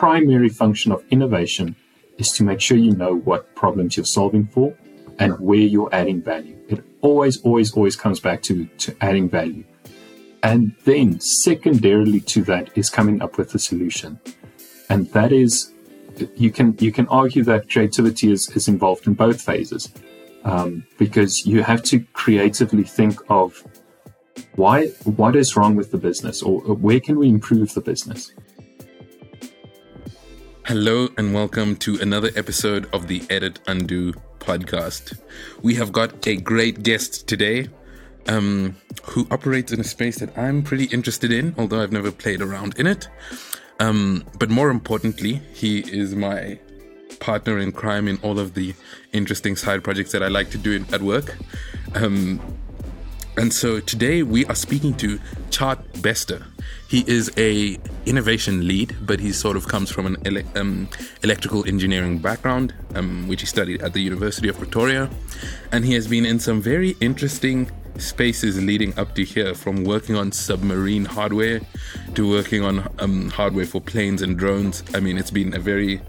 primary function of innovation is to make sure you know what problems you're solving for and where you're adding value. It always, always, always comes back to, to adding value. And then secondarily to that is coming up with a solution. And that is you can you can argue that creativity is, is involved in both phases. Um, because you have to creatively think of why what is wrong with the business or where can we improve the business hello and welcome to another episode of the edit undo podcast. We have got a great guest today um, who operates in a space that i'm pretty interested in although i've never played around in it. Um, but more importantly he is my partner in crime in all of the interesting side projects that i like to do at work. Um, and so today we are speaking to Tjaart Bester. He is a innovation lead, but he sort of comes from an ele- um, electrical engineering background, um, which he studied at the University of Pretoria, and he has been in some very interesting spaces leading up to here, from working on submarine hardware to working on um, hardware for planes and drones. I mean, it's been a very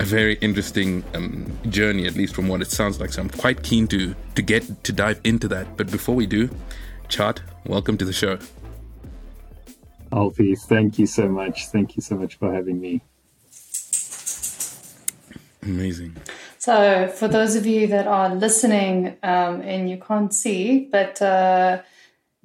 a very interesting um, journey, at least from what it sounds like. So I'm quite keen to to get to dive into that. But before we do, Tjaart, welcome to the show. Alfie, thank you so much. Thank you so much for having me. Amazing. So, for those of you that are listening um, and you can't see, but uh,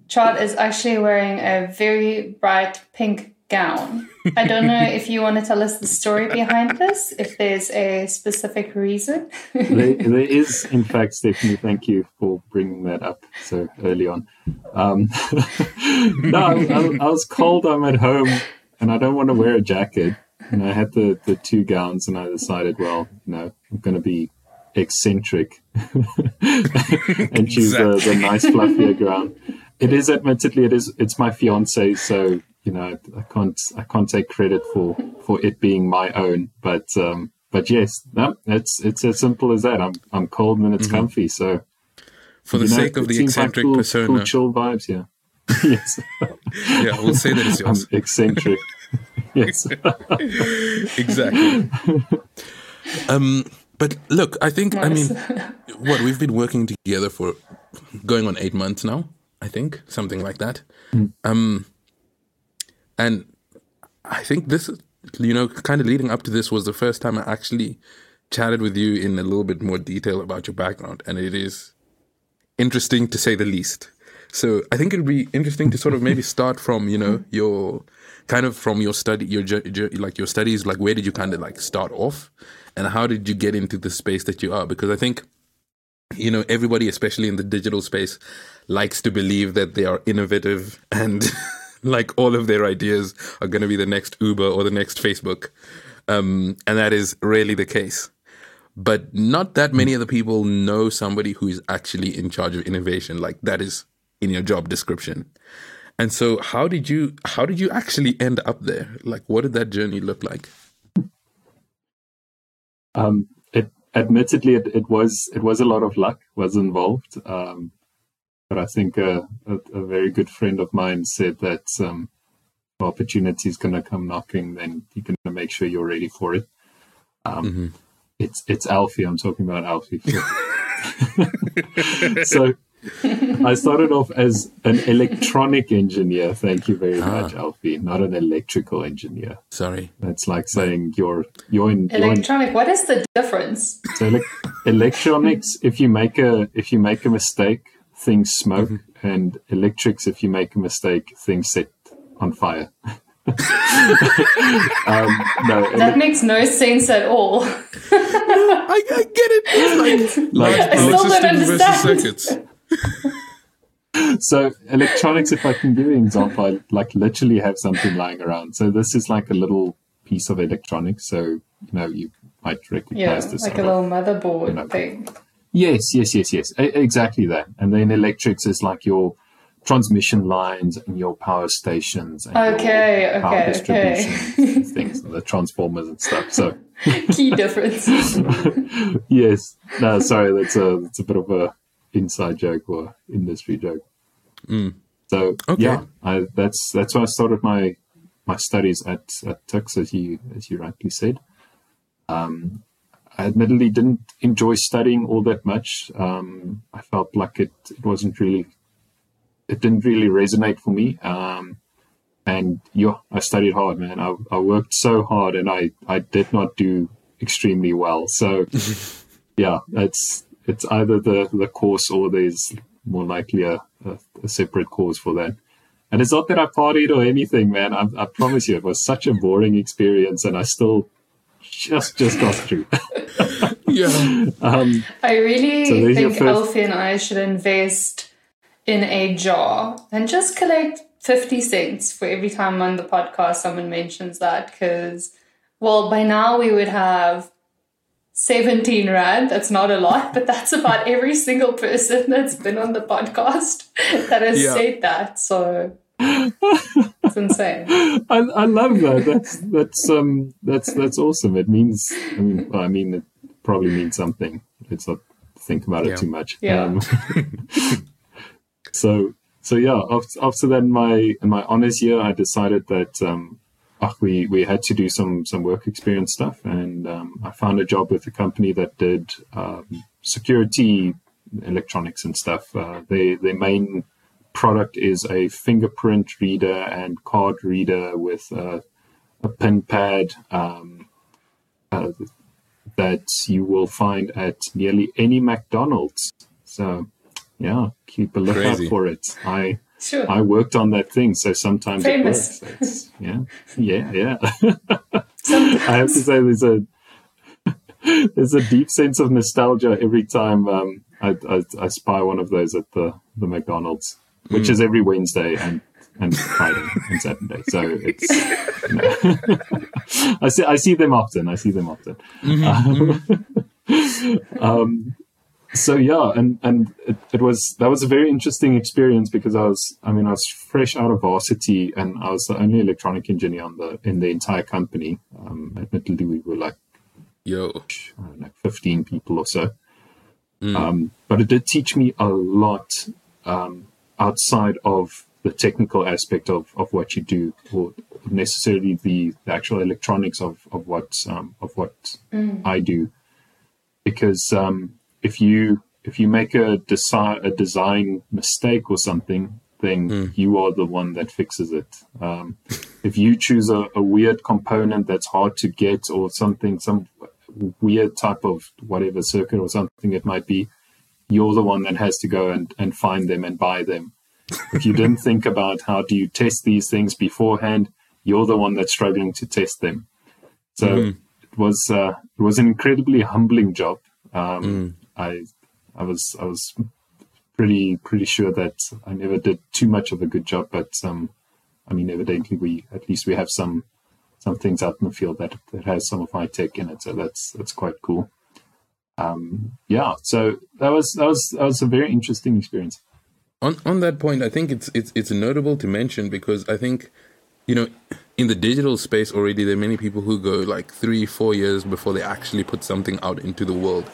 Tjaart is actually wearing a very bright pink gown. I don't know if you want to tell us the story behind this, if there's a specific reason. there, there is, in fact, Stephanie, thank you for bringing that up so early on. Um, no, I, I, was cold, I'm at home, and I don't want to wear a jacket. And I had the, the two gowns, and I decided, well, you know, I'm going to be eccentric and choose exactly. the, the nice fluffier gown. It is admittedly it is it's my fiance, so you know, I can't I can't take credit for for it being my own, but um, but yes, no, it's it's as simple as that. I'm I'm cold and it's mm-hmm. comfy, so for the know, sake of the eccentric like cool, persona, cool chill vibes, yeah. yes. yeah, we'll say that it's yours. I'm eccentric. yes. exactly. Um, but look, I think nice. I mean, what we've been working together for going on eight months now. I think something like that. Mm. Um, and I think this, you know, kind of leading up to this was the first time I actually chatted with you in a little bit more detail about your background. And it is interesting to say the least. So I think it'd be interesting to sort of maybe start from, you know, your kind of from your study, your like your studies, like where did you kind of like start off and how did you get into the space that you are? Because I think, you know, everybody, especially in the digital space, likes to believe that they are innovative and like all of their ideas are going to be the next Uber or the next Facebook. Um, and that is really the case. But not that many other people know somebody who is actually in charge of innovation. Like that is in your job description. And so how did you how did you actually end up there? Like what did that journey look like? Um, it admittedly it, it was it was a lot of luck was involved. Um, but I think a, a, a very good friend of mine said that um, opportunity is going to come knocking, then you're going to make sure you're ready for it. Um, mm-hmm. It's it's Alfie. I'm talking about Alfie. so I started off as an electronic engineer. Thank you very ah. much, Alfie. Not an electrical engineer. Sorry. That's like saying you're you're in electronic. You're in, what is the difference? So ele- electronics. If you make a if you make a mistake, things smoke, mm-hmm. and electrics, if you make a mistake, things set on fire. um, no, that makes no sense at all. no, I, I, get it. It's like, like I still don't understand. Circuits. so electronics, if I can give you an example, I like literally have something lying around. So this is like a little piece of electronics. So you know you might recognize yeah, this like a little motherboard you know, thing. Yes, yes, yes, yes. A- exactly that. And then electrics is like your transmission lines and your power stations and okay, your power okay, distributions okay. and things, and the transformers and stuff. So key difference. yes. No, sorry, that's a that's a bit of a inside joke or industry joke. Mm. So okay. yeah, I, that's that's why I started my my studies at at Tuks, as you as you rightly said. Um, I admittedly didn't enjoy studying all that much. Um, I felt like it, it wasn't really, it didn't really resonate for me. Um, and yeah, I studied hard, man. I, I worked so hard, and I I did not do extremely well. So yeah, it's it's either the the course or there's more likely a, a, a separate course for that. And it's not that I partied or anything, man. I, I promise you, it was such a boring experience, and I still just just got through. yeah. Um, I really So think first- Alfie and I should invest in a jar and just collect 50 cents for every time on the podcast someone mentions that. Because, well, by now we would have 17 Rand. That's not a lot, but that's about every single person that's been on the podcast that has Yeah. said that. So it's insane. I, I love that. That's that's um that's that's awesome. It means I mean well, I mean it probably means something. Let's not think about it Yeah. too much. Yeah. Um, so so yeah, after, after that in my in my honors year, I decided that um, ah, we we had to do some some work experience stuff, and um, I found a job with a company that did um, security electronics and stuff. Uh, they their main product is a fingerprint reader and card reader with a, a pin pad um, uh, that you will find at nearly any McDonald's. So, yeah, keep a lookout Crazy. for it. I Sure. I worked on that thing, so sometimes Famous. it works. It's- yeah, yeah, yeah. I have to say, there's a there's a deep sense of nostalgia every time um, I, I, I spy one of those at the, the McDonald's, which is every Wednesday and and Friday and Saturday. So it's you know. I see I see them often. I see them often. um, so yeah, and and it, it was that was a very interesting experience because I was I mean I was fresh out of varsity and I was the only electronic engineer on the in the entire company. Um, admittedly, we were like Yo. I don't know, 15 people or so. Um, but it did teach me a lot um, outside of the technical aspect of, of what you do, or necessarily the, the actual electronics of of what um, of what I do. Because um, if you if you make a design a design mistake or something, then you are the one that fixes it. Um, if you choose a, a weird component that's hard to get or something, some weird type of whatever circuit or something it might be, you're the one that has to go and, and find them and buy them. If you didn't think about how do you test these things beforehand, you're the one that's struggling to test them. So it was uh, it was an incredibly humbling job. Um, I I was I was pretty pretty sure that I never did too much of a good job, but um, I mean, evidently we at least we have some some things out in the field that that has some of my tech in it, so that's that's quite cool. Um, yeah, so that was that was that was a very interesting experience. On on that point, I think it's it's it's notable to mention because I think, you know, in the digital space already, there are many people who go like three, four years before they actually put something out into the world,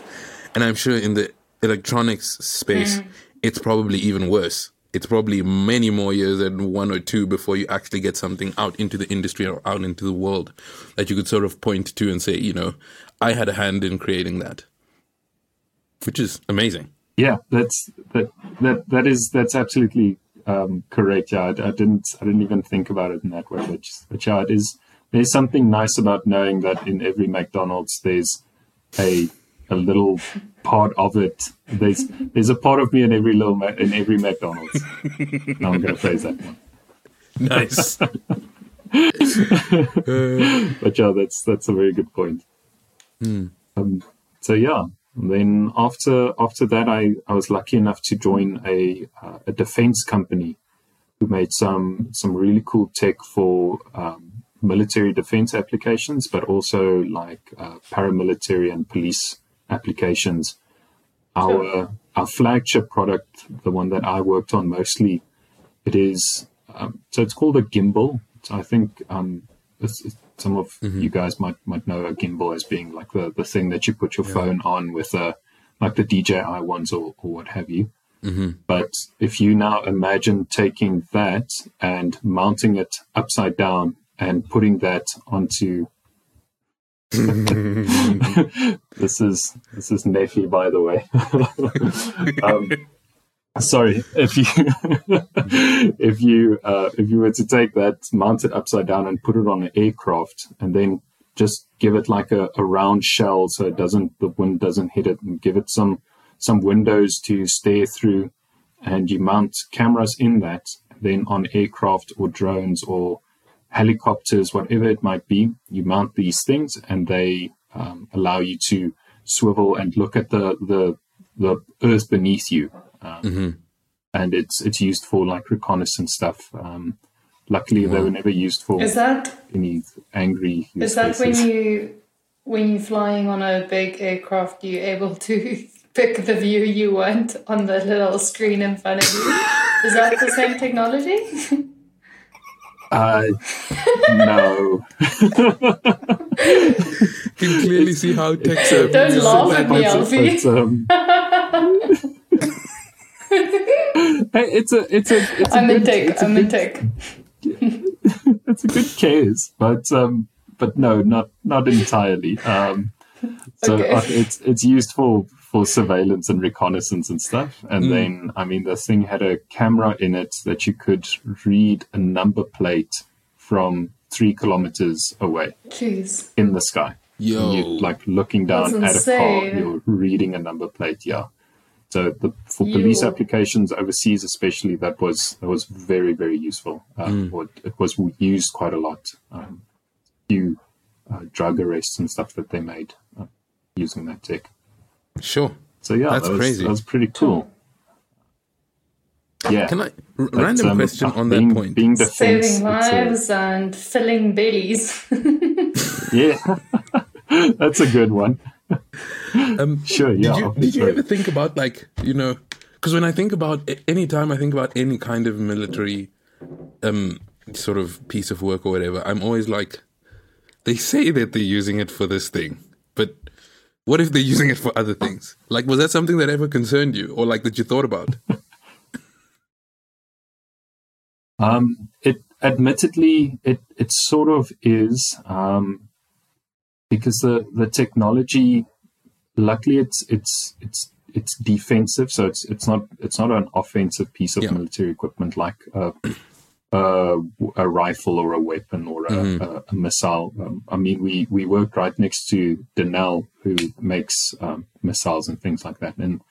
and I'm sure in the electronics space, it's probably even worse. It's probably many more years than one or two before you actually get something out into the industry or out into the world that you could sort of point to and say, you know, I had a hand in creating that, which is amazing. Yeah, that's that that that is that's absolutely um, correct. Yeah, I, I didn't I didn't even think about it in that way, but but yeah, it is. There's something nice about knowing that in every McDonald's there's a a little part of it. There's there's a part of me in every little in every McDonald's. now I'm going to phrase that one. Nice. But yeah, that's that's a very good point. Um, so yeah, then after after that, I, I was lucky enough to join a uh, a defense company who made some some really cool tech for um, military defense applications, but also like uh, paramilitary and police applications. Our our flagship product, the one that I worked on mostly, it is um, so it's called a gimbal. So I think um, it's, it's- some of you mm-hmm. guys might might know a gimbal as being like the, the thing that you put your phone on with a like the DJI ones or, or what have you. Mm-hmm. But if you now imagine taking that and mounting it upside down and putting that onto. this is this is Neffy, by the way. um, sorry if you if you uh, if you were to take that, mount it upside down, and put it on an aircraft, and then just give it like a, a round shell so it doesn't the wind doesn't hit it, and give it some some windows to stare through, and you mount cameras in that. Then on aircraft or drones or helicopters, whatever it might be, you mount these things, and they um, allow you to swivel and look at the the the earth beneath you um, Mm-hmm. and it's it's used for like reconnaissance stuff. Um, luckily, they were never used for Is that any angry. use is that when you when you're flying on a big aircraft, you're able to pick the view you want on the little screen in front of you? Is that the same technology? Uh, no. can clearly see how tech savvy Don't laugh at me, But, Alfie. but, um, hey, it's a it's a it's a I'm in good, tech. it's a I'm in good- tech. it's a good case, but um, but no, not not entirely. Um, so Okay. uh, it's it's used for for surveillance and reconnaissance and stuff. And Mm. then I mean, the thing had a camera in it that you could read a number plate from three kilometers away Jeez. in the sky. Yo, And you like looking down That's at a car, you're reading a number plate. Yeah. So the, for police You- applications overseas, especially, that was that was very very useful. Um, Mm. or it was used quite a lot. Um, few uh, drug arrests and stuff that they made uh, using that tech. sure. So yeah, That's that was, crazy. That was pretty cool. Yeah. Can I r- but, random um, question on being, that point? Being defense, Saving it's a- lives and filling bellies. yeah, that's a good one. Um, Sure, yeah. did you, did you ever think about like you know because when i think about any time i think about any kind of military um sort of piece of work or whatever i'm always like they say that they're using it for this thing but what if they're using it for other things like was that something that ever concerned you or like that you thought about Um, it admittedly, it it sort of is um, because the the technology, luckily, it's it's it's it's defensive, so it's it's not it's not an offensive piece of Yeah. military equipment like a, a, a rifle or a weapon or a, a, a missile. Um, I mean, we we work right next to Denel, who makes um, missiles and things like that, and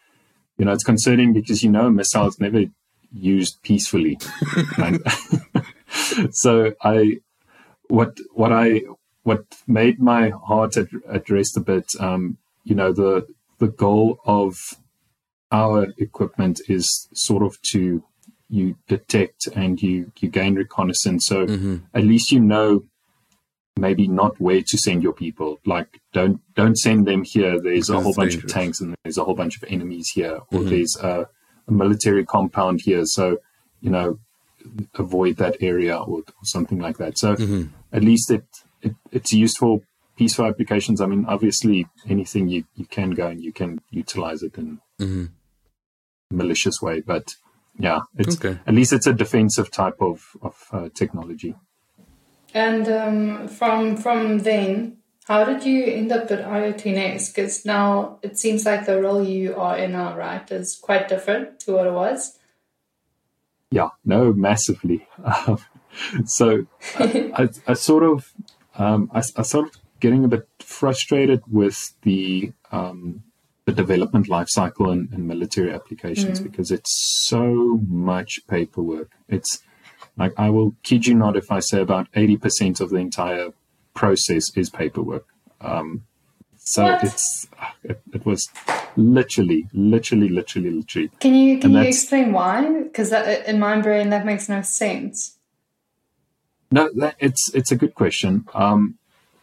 you know it's concerning because you know a missile is never used peacefully. And so I, what what I what made my heart at, at rest a bit, um, you know, the the goal of our equipment is sort of to you detect and you you gain reconnaissance. So mm-hmm. at least you know maybe not where to send your people. Like don't don't send them here. There's a whole it's bunch dangerous. of tanks and there's a whole bunch of enemies here, or mm-hmm. there's a, a military compound here. So you know avoid that area or, or something like that. So mm-hmm. at least it, it it's used for peaceful applications. I mean, obviously anything you, you can go and you can utilize it in a malicious way, but yeah, it's Okay. at least it's a defensive type of of uh, technology. And um, from from then, how did you end up at IoT.nxt? Because now it seems like the role you are in now, right, is quite different to what it was. Yeah, no, massively. Um, so I, I, I sort of, um, I, I sort of getting a bit frustrated with the um, the development life cycle in, in military applications because it's so much paperwork. It's like I will kid you not if I say about eighty percent of the entire process is paperwork. Um, so What? it's it, it was literally, literally, literally, literally. Can you can And you explain why? Because in my brain that makes no sense. No, that, it's it's a good question. Um,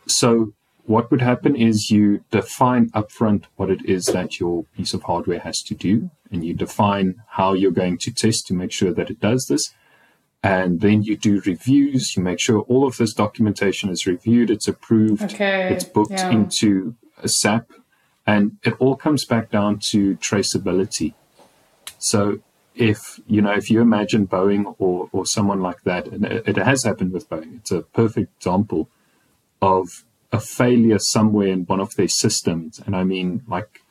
so what would happen is you define upfront what it is that your piece of hardware has to do, and you define how you're going to test to make sure that it does this. And then you do reviews. You make sure all of this documentation is reviewed, it's approved, Okay, it's booked yeah. into a SAP, and it all comes back down to traceability. So if you know if you imagine Boeing or or someone like that, and it, it has happened with Boeing, it's a perfect example of a failure somewhere in one of their systems, and I mean like.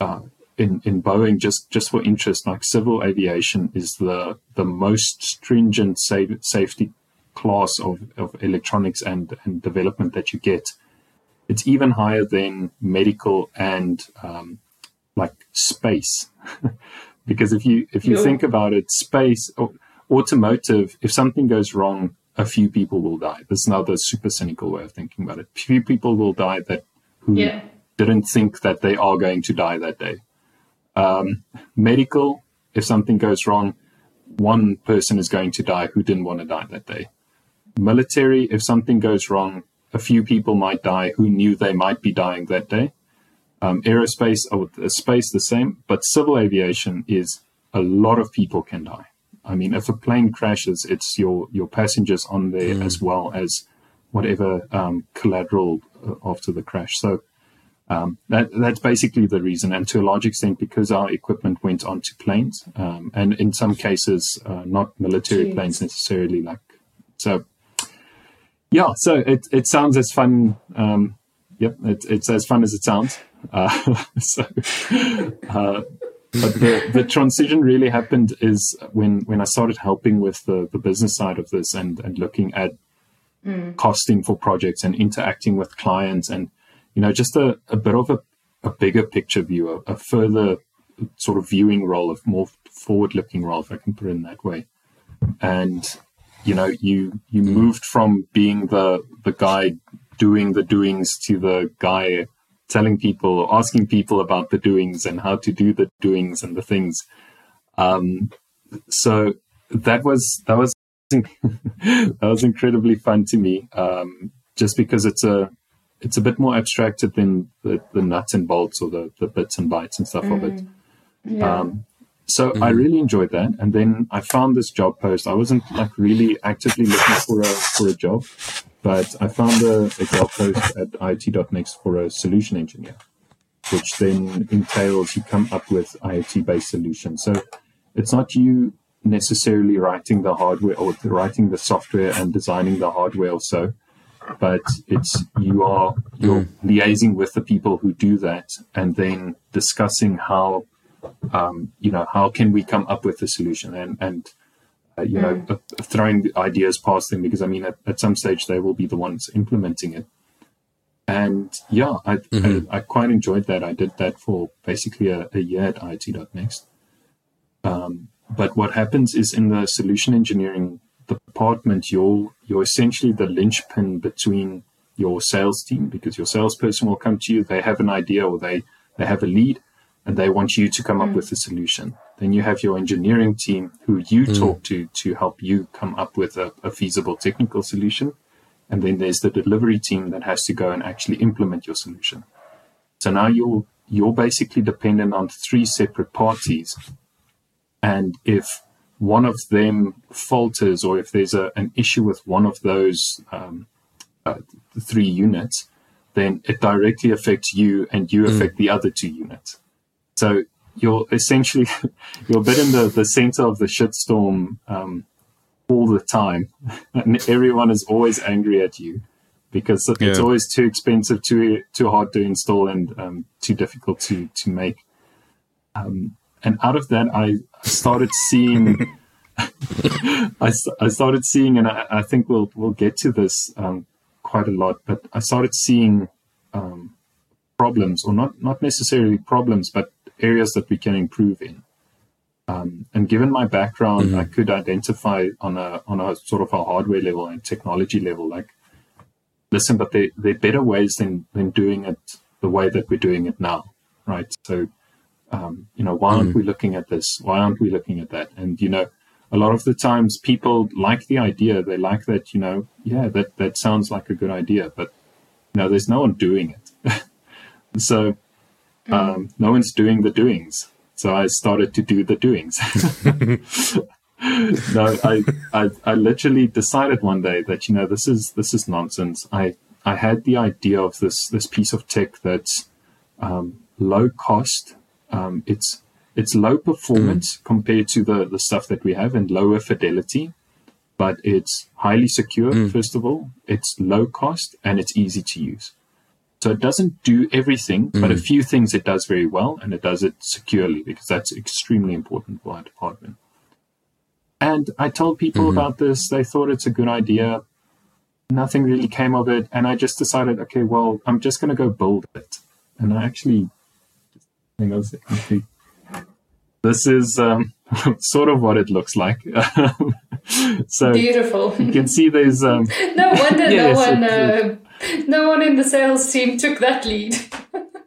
Uh, in, in Boeing, just, just for interest, like civil aviation is the the most stringent safe, safety class of, of electronics and, and development that you get. It's even higher than medical and um, like space, because if you if you think about it, space, automotive, if something goes wrong, a few people will die. Now the super cynical way of thinking about it. Few people will die that who yeah. didn't think that they are going to die that day. Um, medical, if something goes wrong, one person is going to die who didn't want to die that day. Military, if something goes wrong, a few people might die who knew they might be dying that day. Um, aerospace, oh, space, the same, but civil aviation is a lot of people can die. I mean, if a plane crashes, it's your your passengers on there mm. as well as whatever um, collateral uh, after the crash. So um, that, that's basically the reason. And to a large extent, because our equipment went onto planes, um, and in some cases, uh, not military Jeez. planes necessarily. Like so, yeah. So it it sounds as fun. Um, yep, it, it's as fun as it sounds. Uh, so, uh, but the, the transition really happened is when when I started helping with the, the business side of this and and looking at mm. costing for projects and interacting with clients and you know, just a, a bit of a, a bigger picture view, a, a further sort of viewing role, of more forward looking role, if I can put it in that way. And, you know, you, you moved from being the, the guy doing the doings to the guy telling people, asking people about the doings and how to do the doings and the things. Um, so that was, that was, that was incredibly fun to me. Um, just because it's a, it's a bit more abstracted than the, the nuts and bolts or the, the bits and bytes and stuff mm. of it. Mm. Yeah. Um, so mm. I really enjoyed that. And then I found this job post. I wasn't like really actively looking for a, for a job, but I found a, a job post at IoT.nxt for a solution engineer, which then entails you come up with IoT based solutions. So it's not you necessarily writing the hardware or writing the software and designing the hardware or so but it's you are you're mm. liaising with the people who do that and then discussing how um, you know how can we come up with a solution and and you mm. know uh, throwing ideas past them because I mean at, at, some stage they will be the ones implementing it and yeah I, mm-hmm. I, I quite enjoyed that I did that for basically a, a year at IoT.nxt um, but what happens is in the solution engineering department, you're you're essentially the linchpin between your sales team because your salesperson will come to you, they have an idea or they they have a lead and they want you to come mm. up with a solution. Then you have your engineering team who you mm. talk to to help you come up with a, a feasible technical solution. And then there's the delivery team that has to go and actually implement your solution. So now you're you're basically dependent on three separate parties. And if one of them falters or if there's a, an issue with one of those um, uh, three units, then it directly affects you and you mm. affect the other two units. So you're essentially you're a bit in the, the center of the shitstorm um, all the time, and everyone is always angry at you because it's yeah. always too expensive, too too hard to install, and um, too difficult to to make. Um, and out of that, I started seeing. I, I started seeing, and I, I, think we'll we'll get to this um, quite a lot. But I started seeing um, problems, or not not necessarily problems, but areas that we can improve in. Um, and given my background, mm-hmm. I could identify on a on a sort of a hardware level and technology level, like, listen, but there there are better ways than than doing it the way that we're doing it now, right? So um, you know, why aren't mm. we looking at this? Why aren't we looking at that? And, you know, a lot of the times people like the idea. They like that, you know, yeah, that, that sounds like a good idea, but, you know, there's no one doing it. so, mm. um, no one's doing the doings. So I started to do the doings. no, I, I, I literally decided one day that, you know, this is, this is nonsense. I, I had the idea of this, this piece of tech that's, um, low cost um, it's it's low performance mm. compared to the the stuff that we have and lower fidelity, but it's highly secure. Mm. First of all, it's low cost and it's easy to use. So it doesn't do everything, mm. but a mm. few things it does very well, and it does it securely because that's extremely important for our department. And I told people mm-hmm. about this. They thought it's a good idea. Nothing really came of it. And I just decided, okay, well, I'm just going to go build it. And I actually, hang on a second. This is um, sort of what it looks like. so beautiful. You can see there's. Um, no wonder yes, no one. Uh, no one in the sales team took that lead.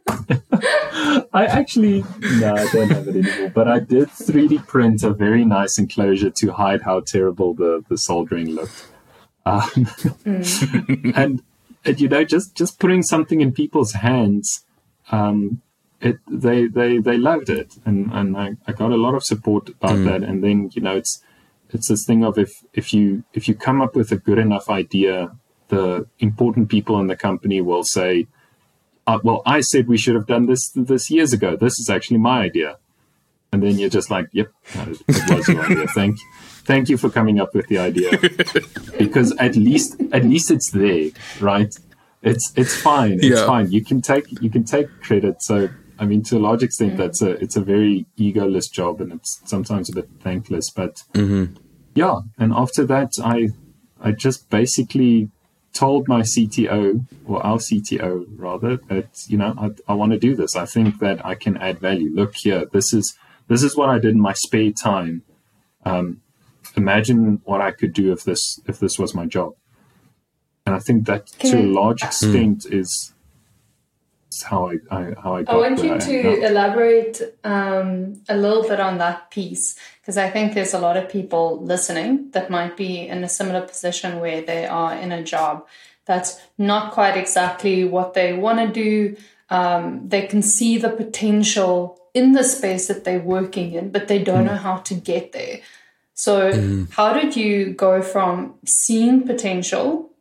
I actually no, I don't have it anymore. But I did 3D print a very nice enclosure to hide how terrible the the soldering looked. Um, mm. and, and you know, just just putting something in people's hands, um, it they they they loved it, and and I, I got a lot of support about mm. that. And then you know, it's it's this thing of if if you if you come up with a good enough idea the important people in the company will say, uh, "Well, I said we should have done this this years ago. This is actually my idea," and then you're just like, "Yep, it was your idea. Thank, thank you for coming up with the idea." because at least at least it's there, right? It's it's fine. It's yeah. fine. You can take you can take credit. So I mean, to a large extent, that's a it's a very egoless job, and it's sometimes a bit thankless. But mm-hmm. yeah, and after that, I I just basically told my CTO or our CTO rather that you know I, I want to do this. I think that I can add value. Look here, this is this is what I did in my spare time. Um, imagine what I could do if this if this was my job. And I think that can to I, a large hmm. extent mm. is how I, I, how I. I want you to elaborate um, a little bit on that piece because I think there's a lot of people listening that might be in a similar position where they are in a job that's not quite exactly what they want to do. Um, they can see the potential in the space that they're working in, but they don't mm. know how to get there. So, mm. how did you go from seeing potential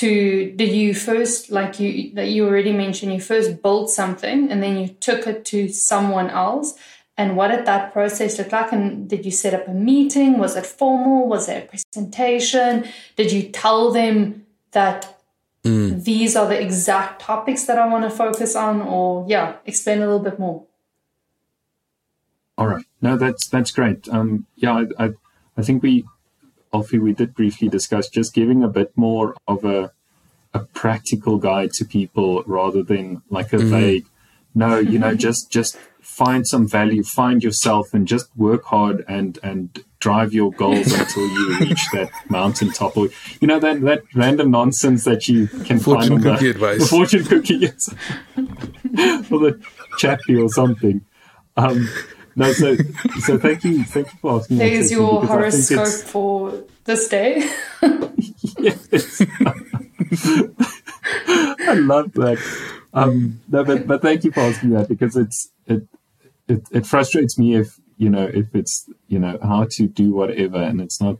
to did you first like you that you already mentioned you first built something and then you took it to someone else? And what did that process look like? And did you set up a meeting? Was it formal? Was it a presentation? Did you tell them that mm. these are the exact topics that i want to focus on? Or yeah explain a little bit more. All right. No that's that's great. Um yeah i i, I think we Alfie, we did briefly discuss just giving a bit more of a a practical guide to people rather than like a mm-hmm. vague no you know just just find some value find yourself and just work hard and and drive your goals until you reach that mountaintop or you know that that random nonsense that you can fortune find on cookie the, advice. the fortune cookie yes. or the chappy or something um no, so so thank you, thank you for asking. There's your horoscope for this day. yes, I love that. Um, no, but but thank you for asking that because it's it, it it frustrates me if you know if it's you know how to do whatever and it's not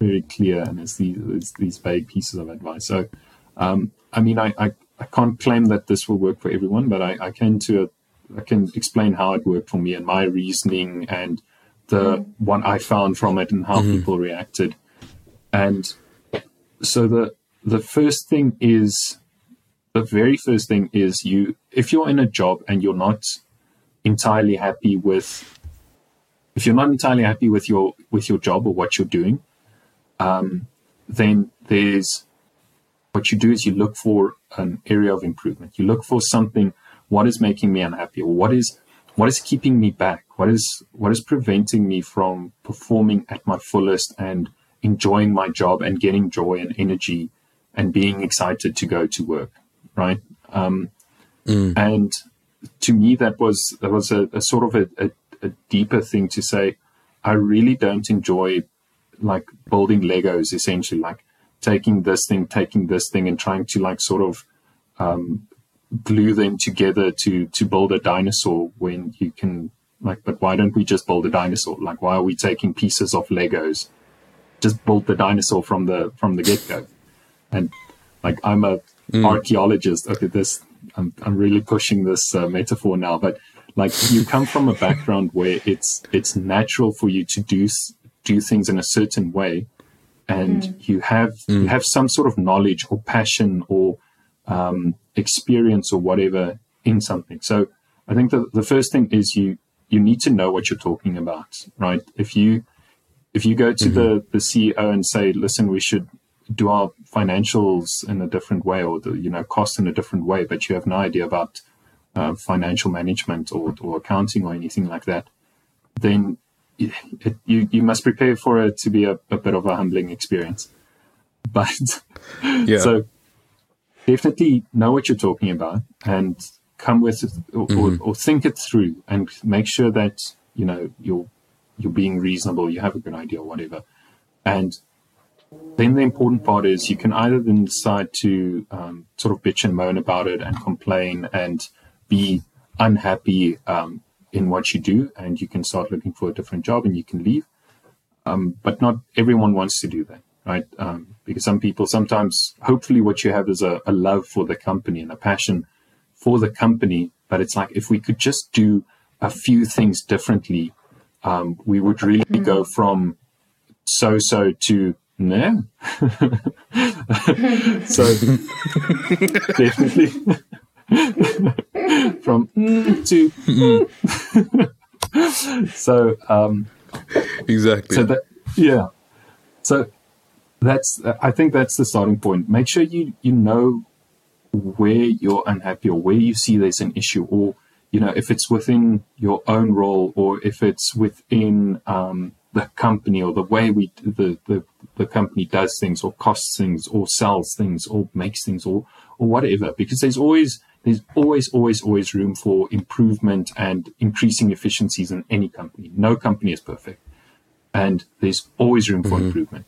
very clear and it's these it's these vague pieces of advice. So, um, I mean, I, I I can't claim that this will work for everyone, but I, I can to a I can explain how it worked for me and my reasoning and the mm. what I found from it and how mm. people reacted. And so the the first thing is the very first thing is you if you're in a job and you're not entirely happy with if you're not entirely happy with your with your job or what you're doing, um, then there's what you do is you look for an area of improvement. You look for something what is making me unhappy? What is what is keeping me back? What is what is preventing me from performing at my fullest and enjoying my job and getting joy and energy and being excited to go to work right? Um, mm. and to me that was that was a, a sort of a, a, a deeper thing to say i really don't enjoy like building legos essentially like taking this thing taking this thing and trying to like sort of um, glue them together to to build a dinosaur when you can like but why don't we just build a dinosaur like why are we taking pieces of legos just build the dinosaur from the from the get-go and like i'm a mm. archaeologist okay this i'm, I'm really pushing this uh, metaphor now but like you come from a background where it's it's natural for you to do do things in a certain way, and mm. you have mm. you have some sort of knowledge or passion or um, experience or whatever in something. So I think the the first thing is you you need to know what you're talking about, right? If you if you go to mm-hmm. the the CEO and say, listen, we should do our financials in a different way or the you know cost in a different way, but you have no idea about uh, financial management or, or accounting or anything like that, then it, it, you you must prepare for it to be a, a bit of a humbling experience. But yeah. so definitely know what you're talking about and come with it or, mm-hmm. or, or think it through and make sure that you know you're you're being reasonable, you have a good idea or whatever, and then the important part is you can either then decide to um, sort of bitch and moan about it and complain and be unhappy um, in what you do, and you can start looking for a different job and you can leave. Um, but not everyone wants to do that, right? Um, because some people sometimes, hopefully, what you have is a, a love for the company and a passion for the company. But it's like if we could just do a few things differently, um, we would really mm-hmm. go from so so to no. so definitely from mm to mm. so um, exactly. So that yeah. So that's I think that's the starting point. Make sure you you know where you're unhappy or where you see there's an issue or you know if it's within your own role or if it's within um, the company or the way we the, the the company does things or costs things or sells things or makes things or or whatever because there's always there's always always always room for improvement and increasing efficiencies in any company no company is perfect and there's always room for mm-hmm. improvement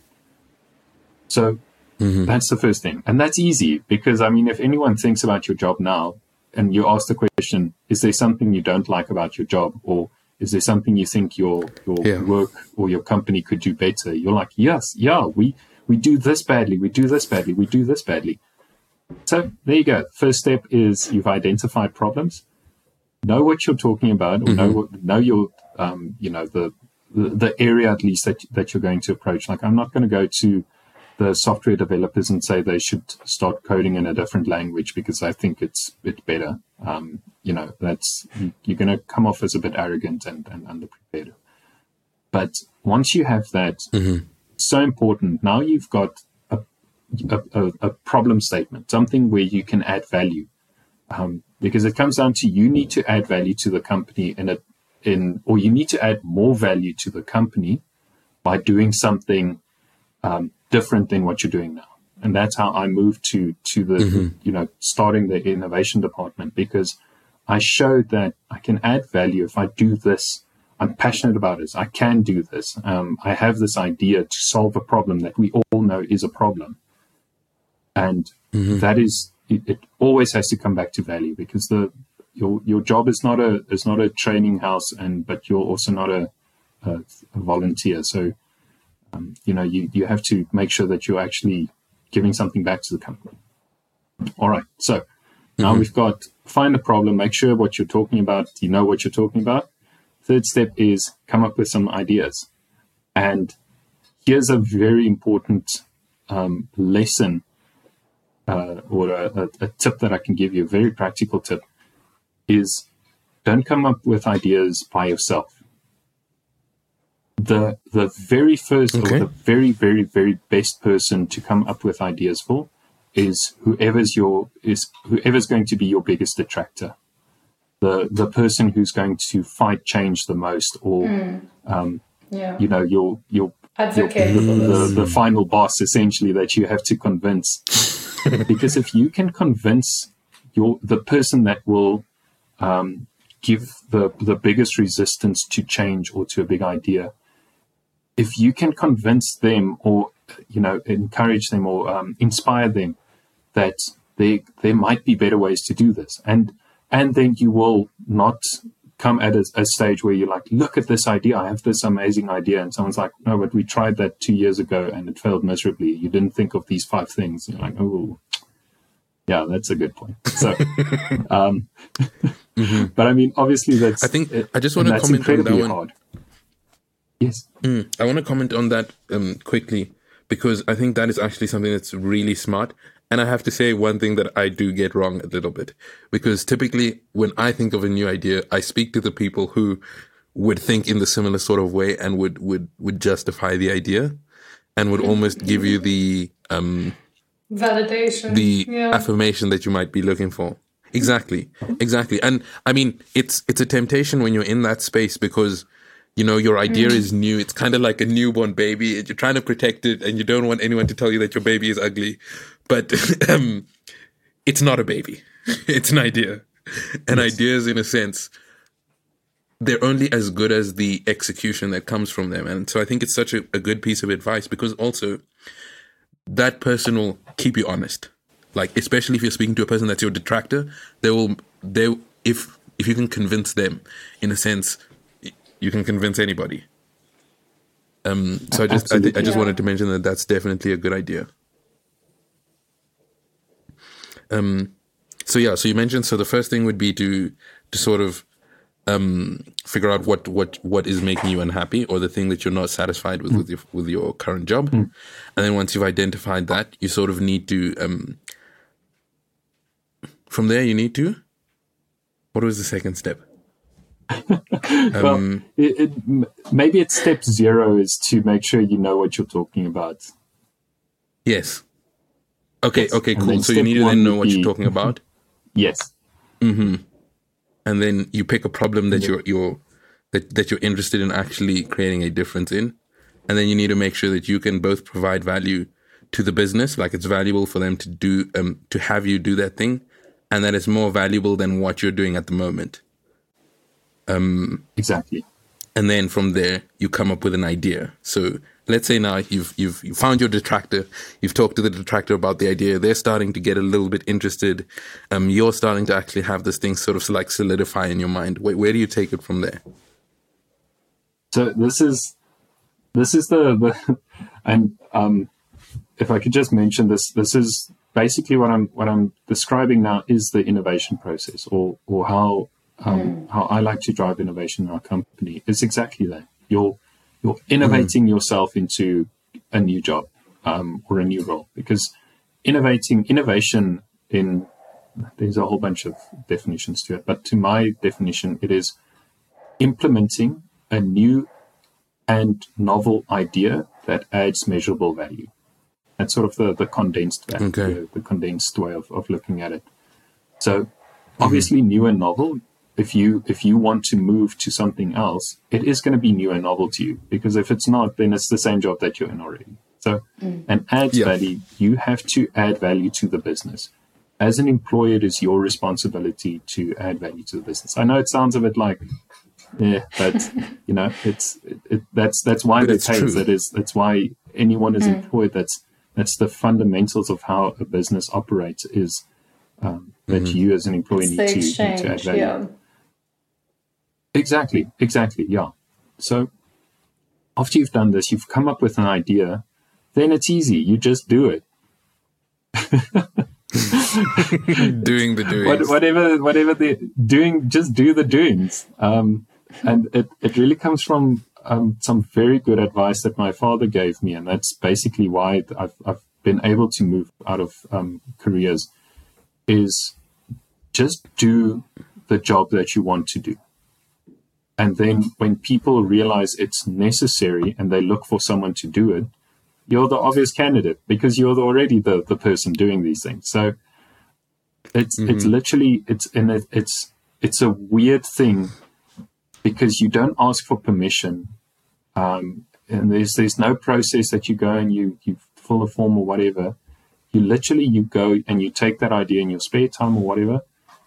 so mm-hmm. that's the first thing and that's easy because i mean if anyone thinks about your job now and you ask the question is there something you don't like about your job or is there something you think your your yeah. work or your company could do better? You're like, yes, yeah, we we do this badly, we do this badly, we do this badly. So there you go. First step is you've identified problems, know what you're talking about, or mm-hmm. know what, know your um, you know the, the the area at least that that you're going to approach. Like I'm not going to go to the software developers and say they should start coding in a different language because I think it's it's better. Um, you know, that's you're going to come off as a bit arrogant and, and underprepared. But once you have that, mm-hmm. so important. Now you've got a, a, a, problem statement, something where you can add value, um, because it comes down to you need to add value to the company in a in or you need to add more value to the company by doing something um, different than what you're doing now. And that's how I moved to to the mm-hmm. you know starting the innovation department because I showed that I can add value if I do this. I'm passionate about this. I can do this. Um, I have this idea to solve a problem that we all know is a problem, and mm-hmm. that is it, it, Always has to come back to value because the your your job is not a is not a training house, and but you're also not a, a, a volunteer. So um, you know, you, you have to make sure that you're actually giving something back to the company. All right. So now mm-hmm. we've got find the problem, make sure what you're talking about, you know what you're talking about. Third step is come up with some ideas. And here's a very important um, lesson uh, or a, a, tip that I can give you, a very practical tip, is don't come up with ideas by yourself the the very first okay. or the very very very best person to come up with ideas for is whoever's your is whoever's going to be your biggest detractor the the person who's going to fight change the most or mm. um, yeah. you know your your, your the, the, the final boss essentially that you have to convince because if you can convince your the person that will um, give the the biggest resistance to change or to a big idea if you can convince them or you know encourage them or um, inspire them that there there might be better ways to do this and and then you will not come at a, a, stage where you're like look at this idea i have this amazing idea and someone's like no but we tried that two years ago and it failed miserably you didn't think of these five things you're like oh yeah, that's a good point. So, um, mm-hmm. but I mean, obviously, that's. I think I just want to comment on that one. Hard. Yes, mm, I want to comment on that um, quickly because I think that is actually something that's really smart. And I have to say one thing that I do get wrong a little bit because typically when I think of a new idea, I speak to the people who would think in the similar sort of way and would would would justify the idea and would almost give you the um validation the yeah. affirmation that you might be looking for exactly exactly and i mean it's it's a temptation when you're in that space because you know your idea mm. is new it's kind of like a newborn baby you're trying to protect it and you don't want anyone to tell you that your baby is ugly but um, it's not a baby it's an idea and yes. ideas in a sense they're only as good as the execution that comes from them and so i think it's such a, a good piece of advice because also that person will keep you honest. Like especially if you're speaking to a person that's your detractor, they will they if if you can convince them, in a sense, you can convince anybody. Um, so I just I, I, just yeah. wanted to mention that that's definitely a good idea. Um, so yeah, so you mentioned so the first thing would be to to sort of um, figure out what what what is making you unhappy or the thing that you're not satisfied with mm. with your with your current job, mm. and then once you've identified that, you sort of need to. Um, from there, you need to. What was the second step? Well, um, it, it, maybe it's step zero is to make sure you know what you're talking about. Yes. Okay. Yes. Okay. Cool. So you need to then know what you're talking about. yes. Mm-hmm and then you pick a problem that you're you're that, that you're interested in actually creating a difference in and then you need to make sure that you can both provide value to the business like it's valuable for them to do um to have you do that thing and that it's more valuable than what you're doing at the moment um exactly and then from there you come up with an idea so let's say now you've you've you found your detractor, you've talked to the detractor about the idea, they're starting to get a little bit interested. Um, you're starting to actually have this thing sort of like solidify in your mind. Where, where do you take it from there? So this is this is the, the and um, if I could just mention this, this is basically what I'm what I'm describing now is the innovation process, or or how um, mm. how I like to drive innovation in our company. is exactly that. You're you're innovating mm. yourself into a new job um, or a new role because innovating innovation in there's a whole bunch of definitions to it but to my definition it is implementing a new and novel idea that adds measurable value that's sort of the, the condensed value, okay. the, the, condensed way of, of looking at it so mm-hmm. obviously mm-hmm. new and novel if you if you want to move to something else, it is going to be new and novel to you because if it's not, then it's the same job that you're in already. So, mm. and adds yeah. value, you have to add value to the business. As an employer, it is your responsibility to add value to the business. I know it sounds a bit like, yeah, but you know, it's it, it, that's that's why but they pay. That is that's why anyone is mm. employed. That's that's the fundamentals of how a business operates. Is um, that mm-hmm. you as an employee need to, need to add value. Yeah. Exactly, exactly, yeah. So after you've done this, you've come up with an idea, then it's easy. You just do it. doing the doings. What, whatever, whatever the doing, just do the doings. Um, and it, it really comes from um, some very good advice that my father gave me, and that's basically why I've, I've been able to move out of um, careers. Is just do the job that you want to do. And then when people realize it's necessary and they look for someone to do it, you're the obvious candidate because you're already the, the person doing these things. So it's mm-hmm. it's literally it's and it, it's it's a weird thing because you don't ask for permission. Um, and there's there's no process that you go and you you fill a form or whatever. You literally you go and you take that idea in your spare time or whatever,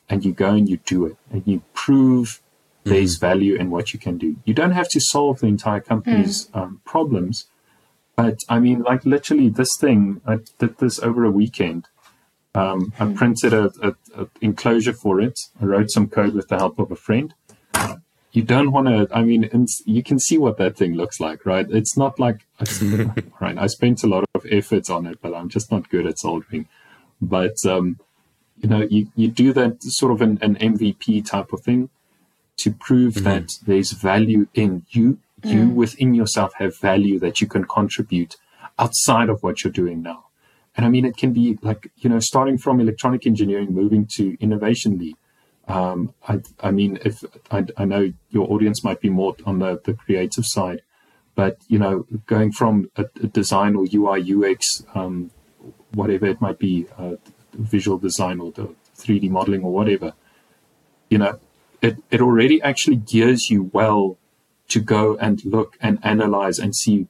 and you go and you do it and you prove there's mm. value in what you can do. You don't have to solve the entire company's mm. um, problems, but I mean, like literally, this thing I did this over a weekend. Um, I mm. printed a, a, a, enclosure for it. I wrote some code with the help of a friend. You don't want to. I mean, you can see what that thing looks like, right? It's not like right. I spent a lot of efforts on it, but I'm just not good at soldering. But um, you know, you, you do that sort of an, an MVP type of thing to prove mm-hmm. that there's value in you. You mm. within yourself have value that you can contribute outside of what you're doing now. And I mean, it can be like, you know, starting from electronic engineering, moving to innovation lead. Um, I, I, mean, if I, I, know your audience might be more on the, the creative side, but you know, going from a, a design or UI UX, um, whatever it might be, uh, visual design or the 3D modeling or whatever, you know, it, it already actually gears you well to go and look and analyze and see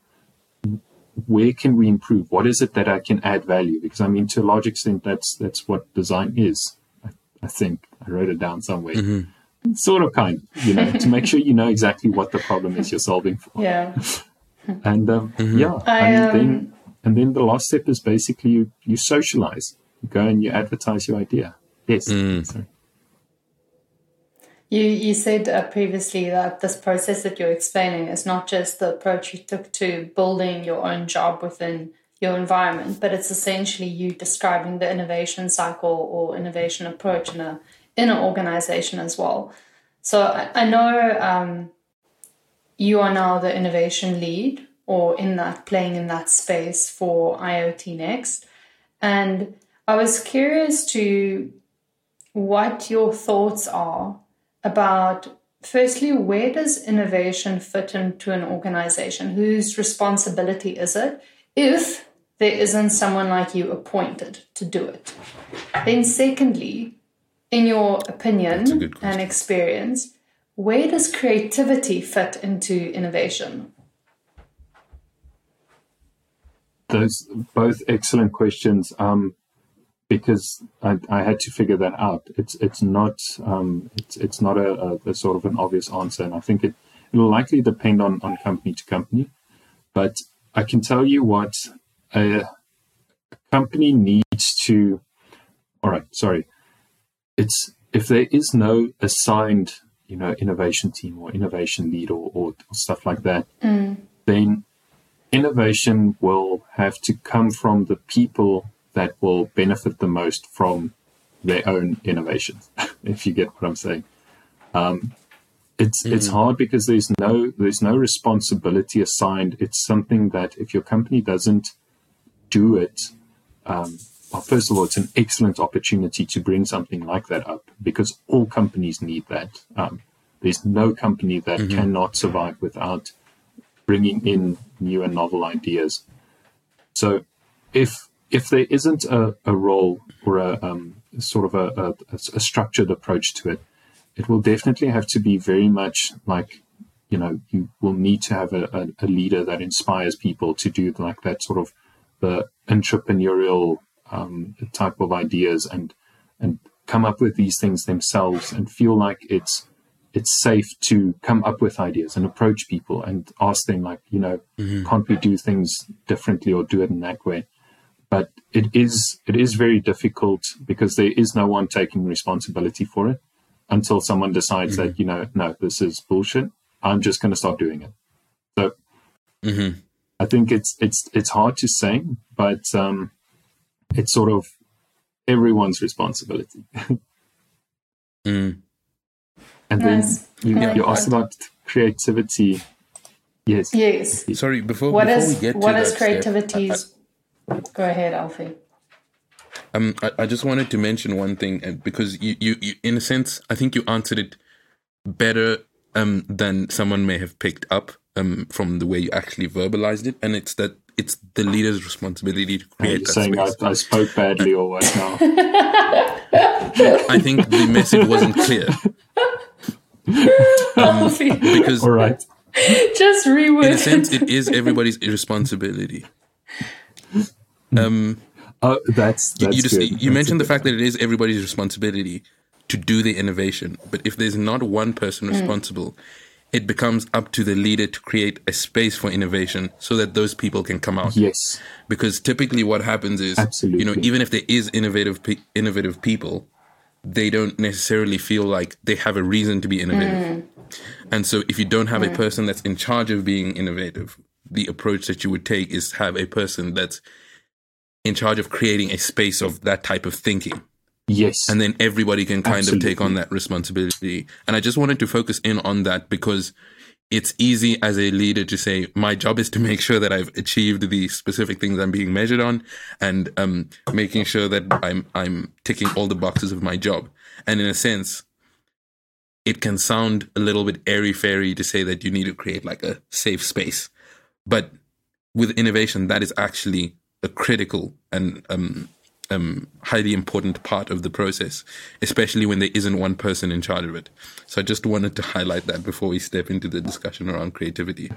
where can we improve? What is it that I can add value? Because I mean, to a large extent, that's that's what design is. I, I think I wrote it down somewhere. Mm-hmm. Sort of, kind, you know, to make sure you know exactly what the problem is you're solving for. Yeah. and um, mm-hmm. yeah, I, and um, then and then the last step is basically you, you socialize. You go and you advertise your idea. Yes. Mm. You, you said uh, previously that this process that you're explaining is not just the approach you took to building your own job within your environment, but it's essentially you describing the innovation cycle or innovation approach in a in an organization as well. So I, I know um, you are now the innovation lead or in that playing in that space for IoT.nxt, and I was curious to what your thoughts are about firstly, where does innovation fit into an organization? Whose responsibility is it if there isn't someone like you appointed to do it? Then, secondly, in your opinion and experience, where does creativity fit into innovation? Those both excellent questions. Um, because I, I, had to figure that out. It's it's not um, it's it's not a, a, a, sort of an obvious answer, and I think it it'll likely depend on on company to company. But I can tell you what a company needs to. All right, sorry. It's if there is no assigned you know innovation team or innovation lead or, or, or stuff like that, mm. then innovation will have to come from the people that will benefit the most from their own innovations, if you get what I'm saying. Um, it's mm. it's hard because there's no there's no responsibility assigned. It's something that if your company doesn't do it, um, well, first of all, it's an excellent opportunity to bring something like that up because all companies need that. Um, there's no company that mm-hmm. cannot survive without bringing in new and novel ideas. So, if if there isn't a, a role or a um, sort of a, a, a, structured approach to it, it will definitely have to be very much like, you know, you will need to have a, a leader that inspires people to do like that sort of the entrepreneurial um, type of ideas and and come up with these things themselves and feel like it's it's safe to come up with ideas and approach people and ask them like you know mm-hmm. can't we do things differently or do it in that way but it is it is very difficult because there is no one taking responsibility for it until someone decides mm-hmm. that you know no this is bullshit i'm just going to start doing it so mm-hmm. i think it's it's it's hard to say but um it's sort of everyone's responsibility mm. and nice. then you, you asked about creativity yes yes sorry before, what before is, we get what to is creativity's Go ahead, Alfie. Um, I, I just wanted to mention one thing uh, because you, you, you, in a sense, I think you answered it better um, than someone may have picked up um, from the way you actually verbalized it, and it's that it's the leader's responsibility to create that saying I, I, spoke badly or what now? I think the message wasn't clear. Um, because all right, just reword. In a sense, it is everybody's responsibility. Um, oh, that's, that's you, just, you that's mentioned the fact that it is everybody's responsibility to do the innovation, but if there's not one person mm. responsible, it becomes up to the leader to create a space for innovation so that those people can come out. Yes. Because typically what happens is, Absolutely. you know, even if there is innovative innovative people, they don't necessarily feel like they have a reason to be innovative. Mm. And so if you don't have mm. a person that's in charge of being innovative, the approach that you would take is have a person that's in charge of creating a space of that type of thinking. Yes. And then everybody can kind Absolutely. of take on that responsibility. And I just wanted to focus in on that because it's easy as a leader to say, my job is to make sure that I've achieved the specific things I'm being measured on and um, making sure that I'm, I'm ticking all the boxes of my job. And in a sense, it can sound a little bit airy fairy to say that you need to create like a safe space. But with innovation, that is actually a critical and um, um, highly important part of the process, especially when there isn't one person in charge of it. So I just wanted to highlight that before we step into the discussion around creativity.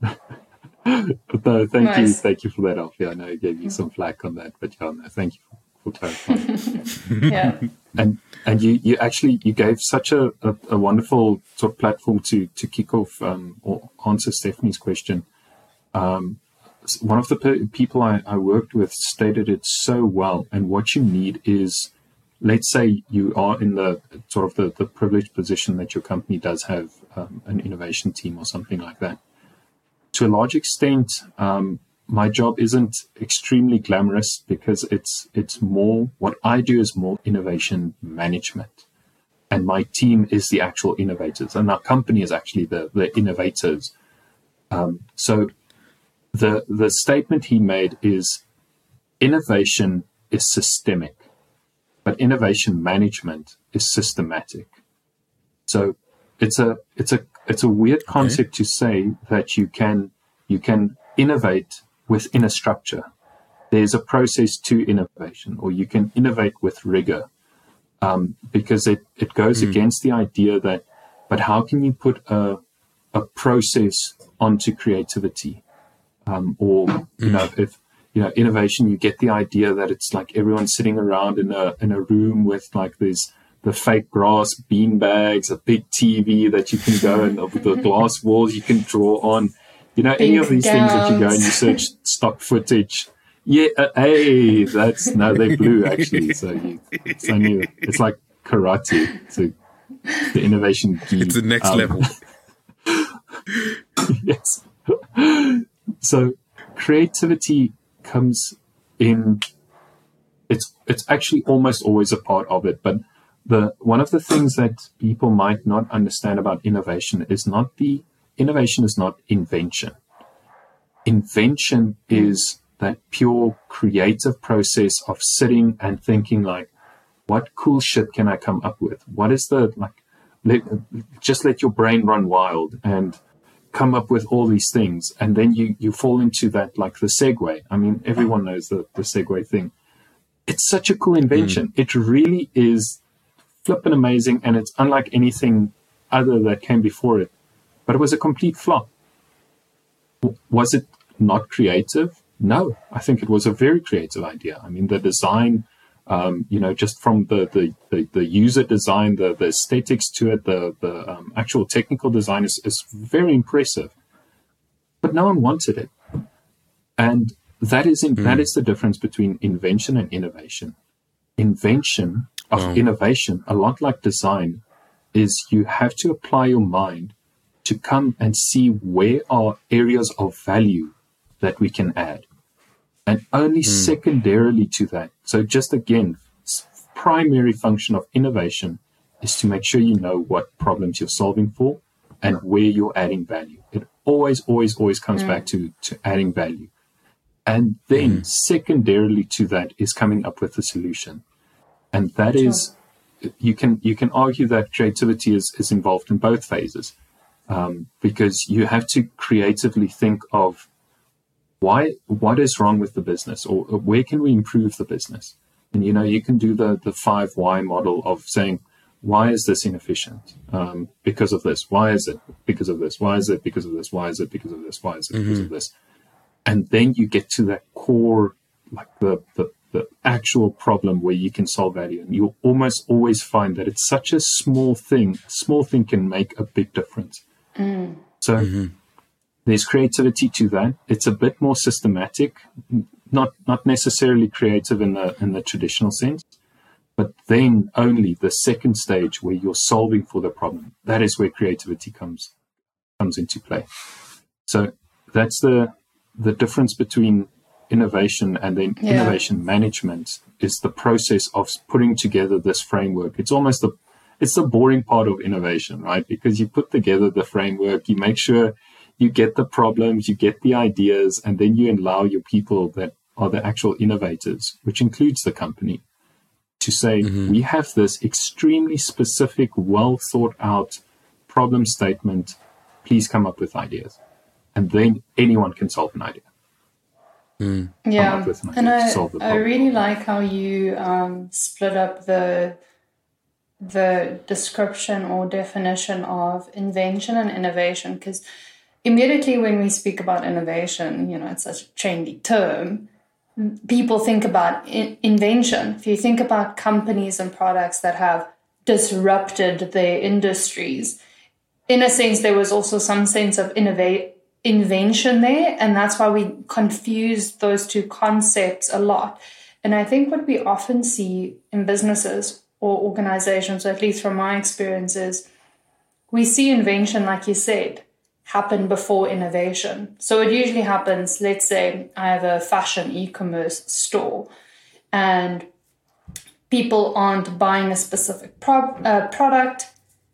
no, thank you, thank you for that, Alfie. I know I gave you some flack on that, but yeah, no, thank you for clarifying. Yeah. and and you you actually you gave such a, a, a wonderful sort of platform to to kick off um, or answer Stephanie's question. Um, s- one of the pe- people I, I worked with stated it so well, and what you need is, let's say you are in the sort of the, the privileged position that your company does have um, an innovation team or something like that. To a large extent, um, my job isn't extremely glamorous because it's it's more what I do is more innovation management, and my team is the actual innovators, and our company is actually the the innovators. Um, so, the the statement he made is innovation is systemic, but innovation management is systematic. So it's a it's a it's a weird concept to say that you can you can innovate within a structure. There's a process to innovation, or you can innovate with rigor, um, because it it goes against the idea that. But how can you put a a process onto creativity, um, or you know if you know innovation, you get the idea that it's like everyone sitting around in a in a room with like these the fake grass bean bags, a big TV that you can go and with the glass walls you can draw on. You know, any of these things that you go and you search stock footage. Yeah, uh, hey, that's no, they're blue actually. So you, it's only it's like karate. So the innovation. It's the next Um, level. yes. So creativity comes in it's it's actually almost always a part of it, but the one of the things that people might not understand about innovation is not the innovation is not invention. Invention is that pure creative process of sitting and thinking like what cool shit can I come up with? What is the like let, just let your brain run wild and come up with all these things and then you you fall into that like the segway i mean everyone knows the, the segway thing. It's such a cool invention. Mm. It really is flippin' amazing and it's unlike anything other that came before it. But it was a complete flop. W- was it not creative? No. I think it was a very creative idea. I mean the design um, you know, just from the, the, the, the user design, the, the aesthetics to it, the, the um, actual technical design is, is very impressive. But no one wanted it. And that is, in, that is the difference between invention and innovation. Invention of Wow. innovation, a lot like design, is you have to apply your mind to come and see where are areas of value that we can add and only hmm. secondarily to that. So, just again, primary function of innovation is to make sure you know what problems you're solving for and where you're adding value. It always, always, always comes back to, hmm. to adding value. And then, hmm. secondarily to that, is coming up with a solution. And that is, you can you can argue that creativity is, is involved in both phases um, because you have to creatively think of why what is wrong with the business? Or or where can we improve the business? And you know you can do the the five why model of saying why is this inefficient? Um, because of this. Why is it? Because of this. Why is it because of this? Why is it because of this? Why is it because of mm-hmm. this? And then you get to that core like the, the the actual problem where you can solve value and you'll almost always find that it's such a small thing small thing can make a big difference. Mm. So mm-hmm. There's creativity to that. It's a bit more systematic, not not necessarily creative in the in the traditional sense, but then only the second stage where you're solving for the problem. That is where creativity comes comes into play. So that's the the difference between innovation and then Yeah. innovation management is the process of putting together this framework. It's almost the it's the boring part of innovation, right? Because you put together the framework, you make sure you get the problems, you get the ideas, and then you allow your people that are the actual innovators, which includes the company, to say, we have this extremely specific, well thought out problem statement. Please come up with ideas. And then anyone can solve an idea. yeah an and idea to I, I really like how you um, split up the the description or definition of invention and innovation because immediately when we speak about innovation you know it's such a trendy term people think about in- invention if you think about companies and products that have disrupted their industries in a sense, there was also some sense of innovate invention there, and that's why we confuse those two concepts a lot. And I think what we often see in businesses or organizations, or at least from my experiences, we see invention, like you said, happen before innovation. So it usually happens, let's say I have a fashion e commerce store and people aren't buying a specific pro- uh, product.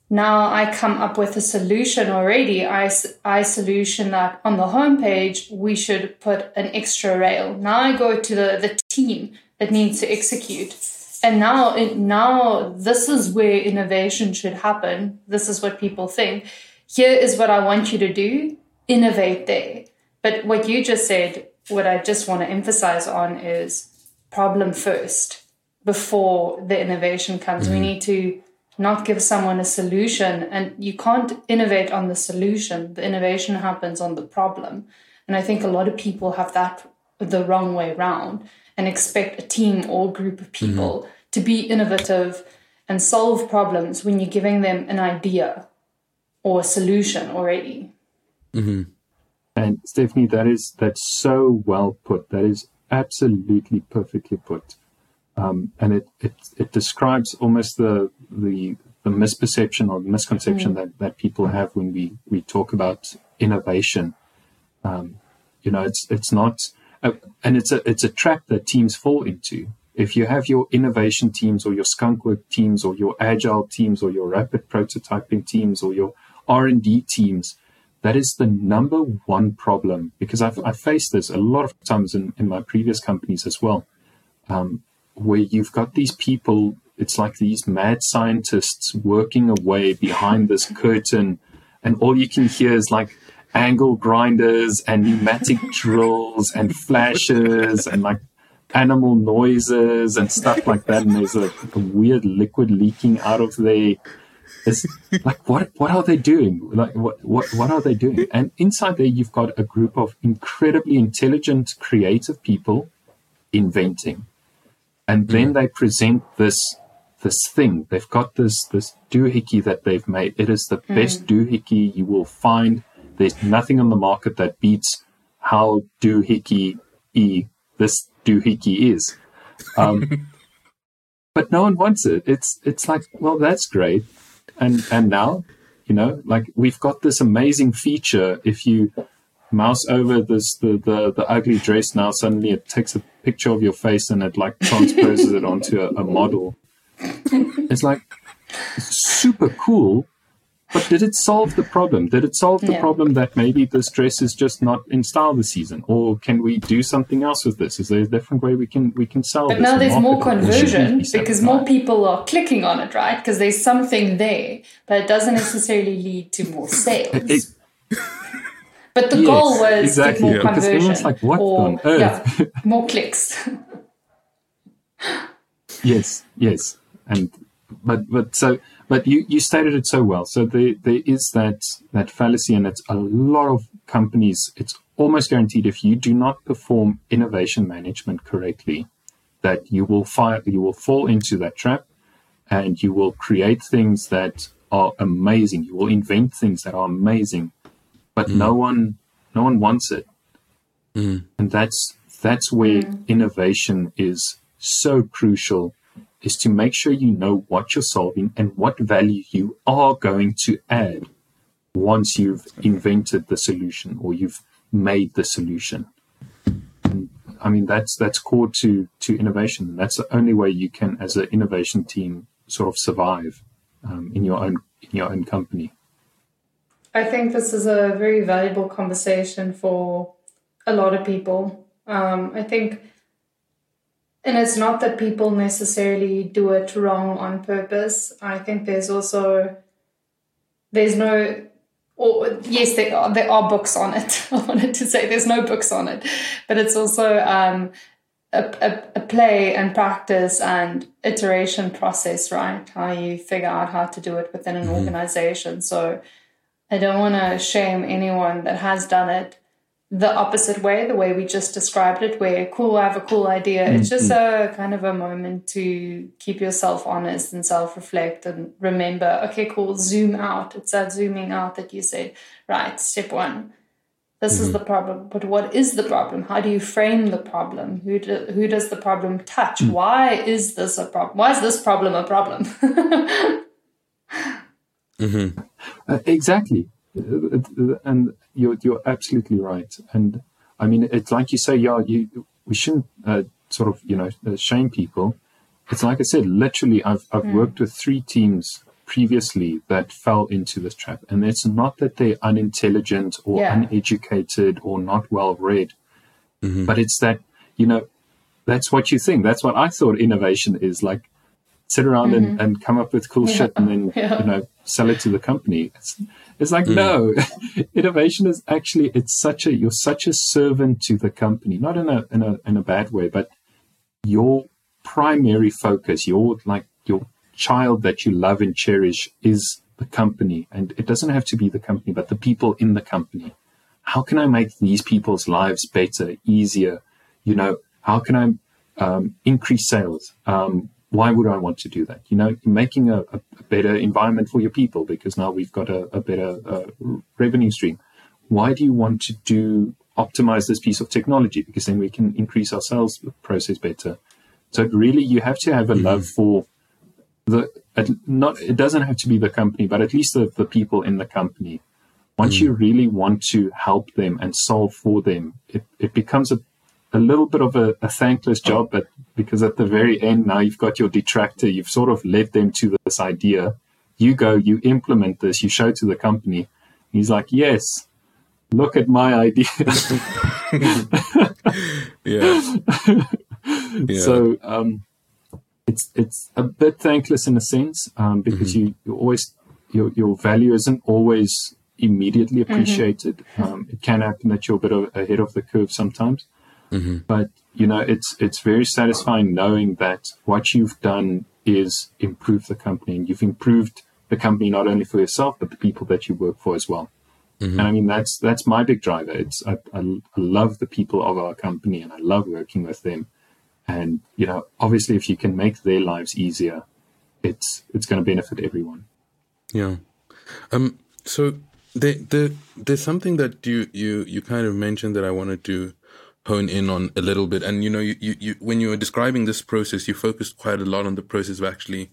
Now I come up with a solution already. I, I solution that on the homepage, we should put an extra rail. Now I go to the, the team that needs to execute. And now, it, now this is where innovation should happen. This is what people think. Here is what I want you to do. Innovate there. But what you just said, what I just want to emphasize on is problem first before the innovation comes. We mm-hmm. need to not give someone a solution, and you can't innovate on the solution. The innovation happens on the problem. And I think a lot of people have that the wrong way round and expect a team or group of people mm-hmm. to be innovative and solve problems when you're giving them an idea or a solution already. And Stephanie, that is that's so well put. That is absolutely perfectly put. Um, and it, it it describes almost the the the misperception or misconception that, that people have when we, we talk about innovation. Um, you know, it's it's not, uh, and it's a it's a trap that teams fall into. If you have your innovation teams or your skunkwork teams or your agile teams or your rapid prototyping teams or your R and D teams, that is the number one problem because I've, I've faced this a lot of times in, in my previous companies as well, um, where you've got these people, it's like these mad scientists working away behind this curtain, and all you can hear is like angle grinders and pneumatic drills and flashes and like animal noises and stuff like that. And there's a, a weird liquid leaking out of there it's like what what are they doing? Like what what what are they doing? And inside there you've got a group of incredibly intelligent creative people inventing. And then they present this this thing. They've got this this doohickey that they've made. It is the best doohickey you will find. There's nothing on the market that beats how doohickey e this doohickey is. Um, but no one wants it. It's it's like well that's great and and now you know like we've got this amazing feature. If you mouse over this the, the the ugly dress now suddenly it takes a picture of your face and it like transposes it onto a, a model. It's like super cool but did it solve the problem did it solve the Yeah. problem that maybe this dress is just not in style this season or can we do something else with this is there a different way we can we can sell But now there's more market it? Should we conversion be because more people are clicking on it, right? Because there's something there, but it doesn't necessarily lead to more sales. It- but the Yes, goal was exactly, get more yeah. Conversion like, "What or on earth?" yeah, more clicks. Yes, yes, and but but so but you you stated it so well. So there there is that that fallacy, and it's a lot of companies. It's almost guaranteed if you do not perform innovation management correctly, that you will fire you will fall into that trap, and you will create things that are amazing. You will invent things that are amazing, but mm. no one no one wants it, mm. and that's that's where mm. innovation is so crucial is to make sure you know what you're solving and what value you are going to add once you've invented the solution or you've made the solution. And I mean, that's that's core to to innovation. That's the only way you can, as an innovation team, sort of survive um, in your own in your own company. I think this is a very valuable conversation for a lot of people. Um, I think, and it's not that people necessarily do it wrong on purpose. I think there's also there's no or yes, there are there are books on it. I wanted to say there's no books on it, but it's also um, a, a, a, play and practice and iteration process, right? How you figure out how to do it within an mm-hmm. organization. So I don't want to shame anyone that has done it the opposite way, the way we just described it, where cool, I have a cool idea. Mm-hmm. It's just a kind of a moment to keep yourself honest and self reflect and remember, okay, cool, zoom out. It's that zooming out that you say, right, step one. This mm-hmm. is the problem, but what is the problem? How do you frame the problem? Who do, who does the problem touch? Mm-hmm. Why is this a problem? Why is this problem a problem? mm-hmm. uh, exactly, uh, uh, and you're you're absolutely right. And I mean, it's like you say, yeah, you we shouldn't uh, sort of you know uh, shame people. It's like I said, literally, I've I've mm. worked with three teams previously that fell into this trap, and it's not that they're unintelligent or yeah. uneducated or not well read, mm-hmm. but it's that you know that's what you think. That's what I thought innovation is like. Sit around mm-hmm. and, and come up with cool yeah. shit and then yeah. you know sell it to the company. It's, it's like, mm. no, innovation is actually, it's such a, you're such a servant to the company, not in a, in a, in a bad way, but your primary focus, your, like, your child that you love and cherish is the company. And it doesn't have to be the company, but the people in the company. How can I make these people's lives better, easier? You know, how can I um, increase sales? Um, why would I want to do that? You know, making a, a, better environment for your people because now we've got a, a better uh, revenue stream. Why do you want to do optimize this piece of technology? Because then we can increase our sales process better. So really, you have to have a mm-hmm. love for the not. It doesn't have to be the company, but at least the, the people in the company. Once mm you really want to help them and solve for them, it, it becomes a a little bit of a, a, thankless job, but because at the very end now you've got your detractor, you've sort of led them to this idea. You go, you implement this, you show to the company. He's like, yes, look at my idea. yeah. yeah. So um, it's it's a bit thankless in a sense um, because mm-hmm. you you always your your value isn't always immediately mm-hmm. appreciated. Mm-hmm. Um, it can happen that you're a bit of, ahead of the curve sometimes. Mm-hmm. But you know, it's it's very satisfying knowing that what you've done is improve the company, and you've improved the company not only for yourself but the people that you work for as well. Mm-hmm. And I mean, that's that's my big driver. It's I, I, I love the people of our company, and I love working with them. And you know, obviously, if you can make their lives easier, it's it's going to benefit everyone. Yeah. Um. So the the there's something that you you you kind of mentioned that I wanted to hone in on a little bit. And you know, you, you, you when you were describing this process, you focused quite a lot on the process of actually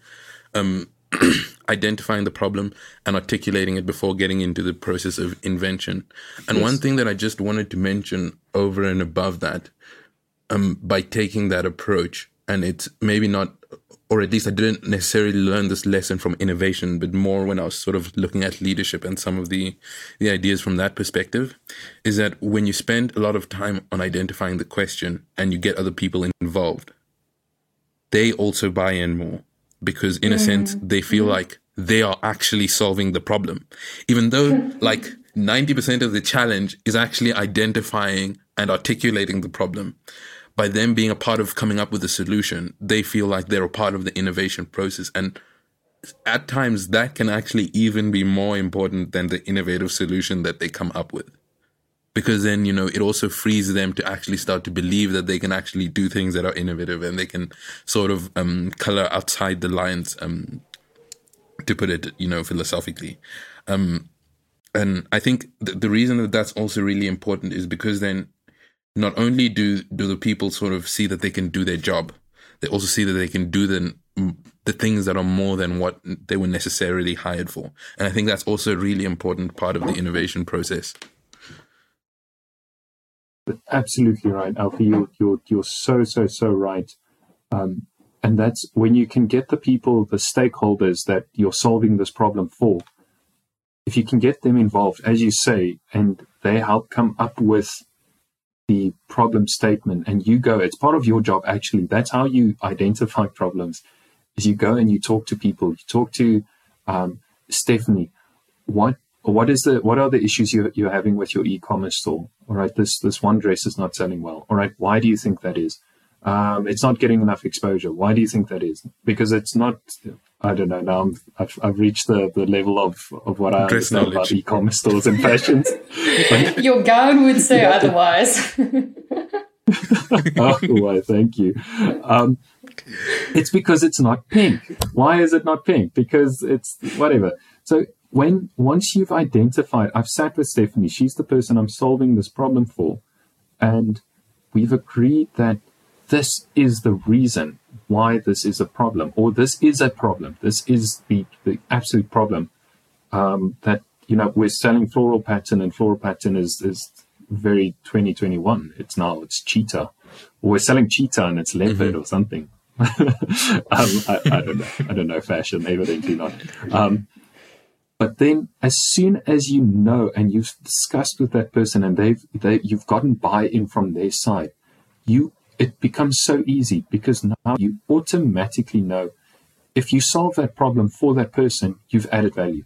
um, identifying the problem and articulating it before getting into the process of invention. And yes. one thing that I just wanted to mention over and above that, um, by taking that approach, and it's maybe not or at least I didn't necessarily learn this lesson from innovation, but more when I was sort of looking at leadership and some of the the ideas from that perspective, is that when you spend a lot of time on identifying the question and you get other people involved, they also buy in more because in a mm. sense they feel mm. like they are actually solving the problem, even though like 90% of the challenge is actually identifying and articulating the problem by them being a part of coming up with a solution, they feel like they're a part of the innovation process. And at times that can actually even be more important than the innovative solution that they come up with. Because then, you know, it also frees them to actually start to believe that they can actually do things that are innovative and they can sort of um, color outside the lines, um, to put it, you know, philosophically. Um, and I think th- the reason that that's also really important is because then not only do do the people sort of see that they can do their job, they also see that they can do the the things that are more than what they were necessarily hired for. And I think that's also a really important part of the innovation process. absolutely right, Alfie. You're, you're, you're so, so, so right. Um, and that's when you can get the people, the stakeholders that you're solving this problem for, if you can get them involved, as you say, and they help come up with the problem statement and you go, it's part of your job actually. That's how you identify problems is you go and you talk to people. You talk to um, Stephanie. What what is the what are the issues you, you're having with your e-commerce store? All right, this this one dress is not selling well. All right, why do you think that is? Um, it's not getting enough exposure. Why do you think that is? Because it's not. I don't know. Now i have I've reached the, the level of, of what I Dress understand knowledge. about e-commerce stores and fashions. Your gown would say otherwise. oh, why? Thank you. Um, it's because it's not pink. Why is it not pink? Because it's whatever. So when once you've identified, I've sat with Stephanie. She's the person I'm solving this problem for, and we've agreed that this is the reason why this is a problem, or this is a problem. This is the, the absolute problem. Um, that you know we're selling floral pattern, and floral pattern is is very 2021. It's now it's cheetah, or we're selling cheetah and it's leopard mm-hmm. or something. um, I, I, don't know. I don't know fashion. Evidently not. Um, but then, as soon as you know and you've discussed with that person and they've they, you've gotten buy-in from their side, you it becomes so easy because now you automatically know if you solve that problem for that person, you've added value.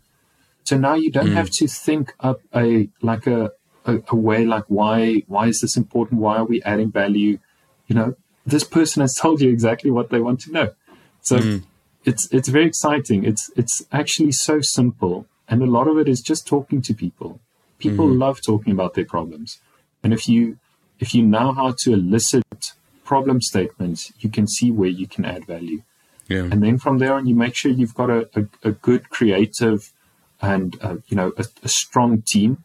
So now you don't mm. have to think up a like a, a, a way like why why is this important? Why are we adding value? You know, this person has told you exactly what they want to know. So mm. it's it's very exciting. It's it's actually so simple, and a lot of it is just talking to people. People mm. love talking about their problems, and if you if you know how to elicit problem statements, you can see where you can add value. Yeah. And then from there on, you make sure you've got a, a, a good creative and uh, you know a, a, strong team,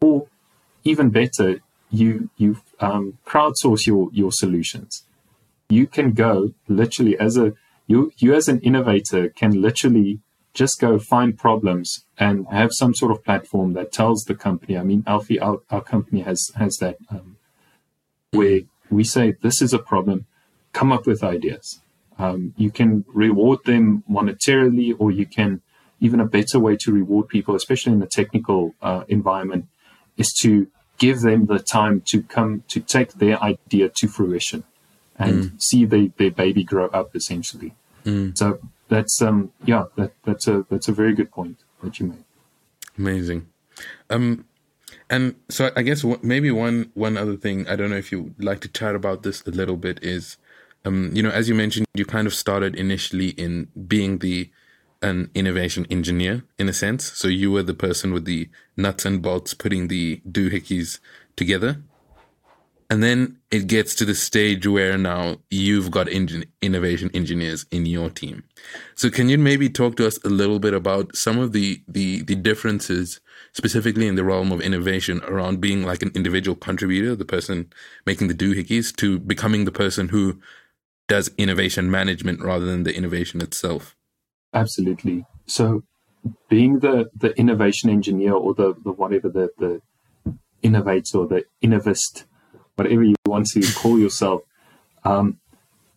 or even better, you you um, crowdsource your your solutions. You can go literally as a you you as an innovator can literally just go find problems and have some sort of platform that tells the company. I mean, Alfie, our, our company has has that um, where we say this is a problem, come up with ideas. Um, you can reward them monetarily, or you can even a better way to reward people, especially in the technical uh, environment, is to give them the time to come to take their idea to fruition and mm. see the, their baby grow up essentially. Mm. So that's um yeah that that's a that's a very good point that you made. Amazing. Um, and so I guess maybe one one other thing I don't know if you would like to chat about this a little bit is, um, you know, as you mentioned, you kind of started initially in being the an innovation engineer in a sense. So you were the person with the nuts and bolts putting the doohickeys together. And then it gets to the stage where now you've got engin- innovation engineers in your team. So can you maybe talk to us a little bit about some of the, the, the differences specifically in the realm of innovation around being like an individual contributor, the person making the doohickeys to becoming the person who does innovation management rather than the innovation itself? Absolutely. So being the, the innovation engineer or the, the whatever the, the innovator or the innovist, whatever you want to call yourself, um,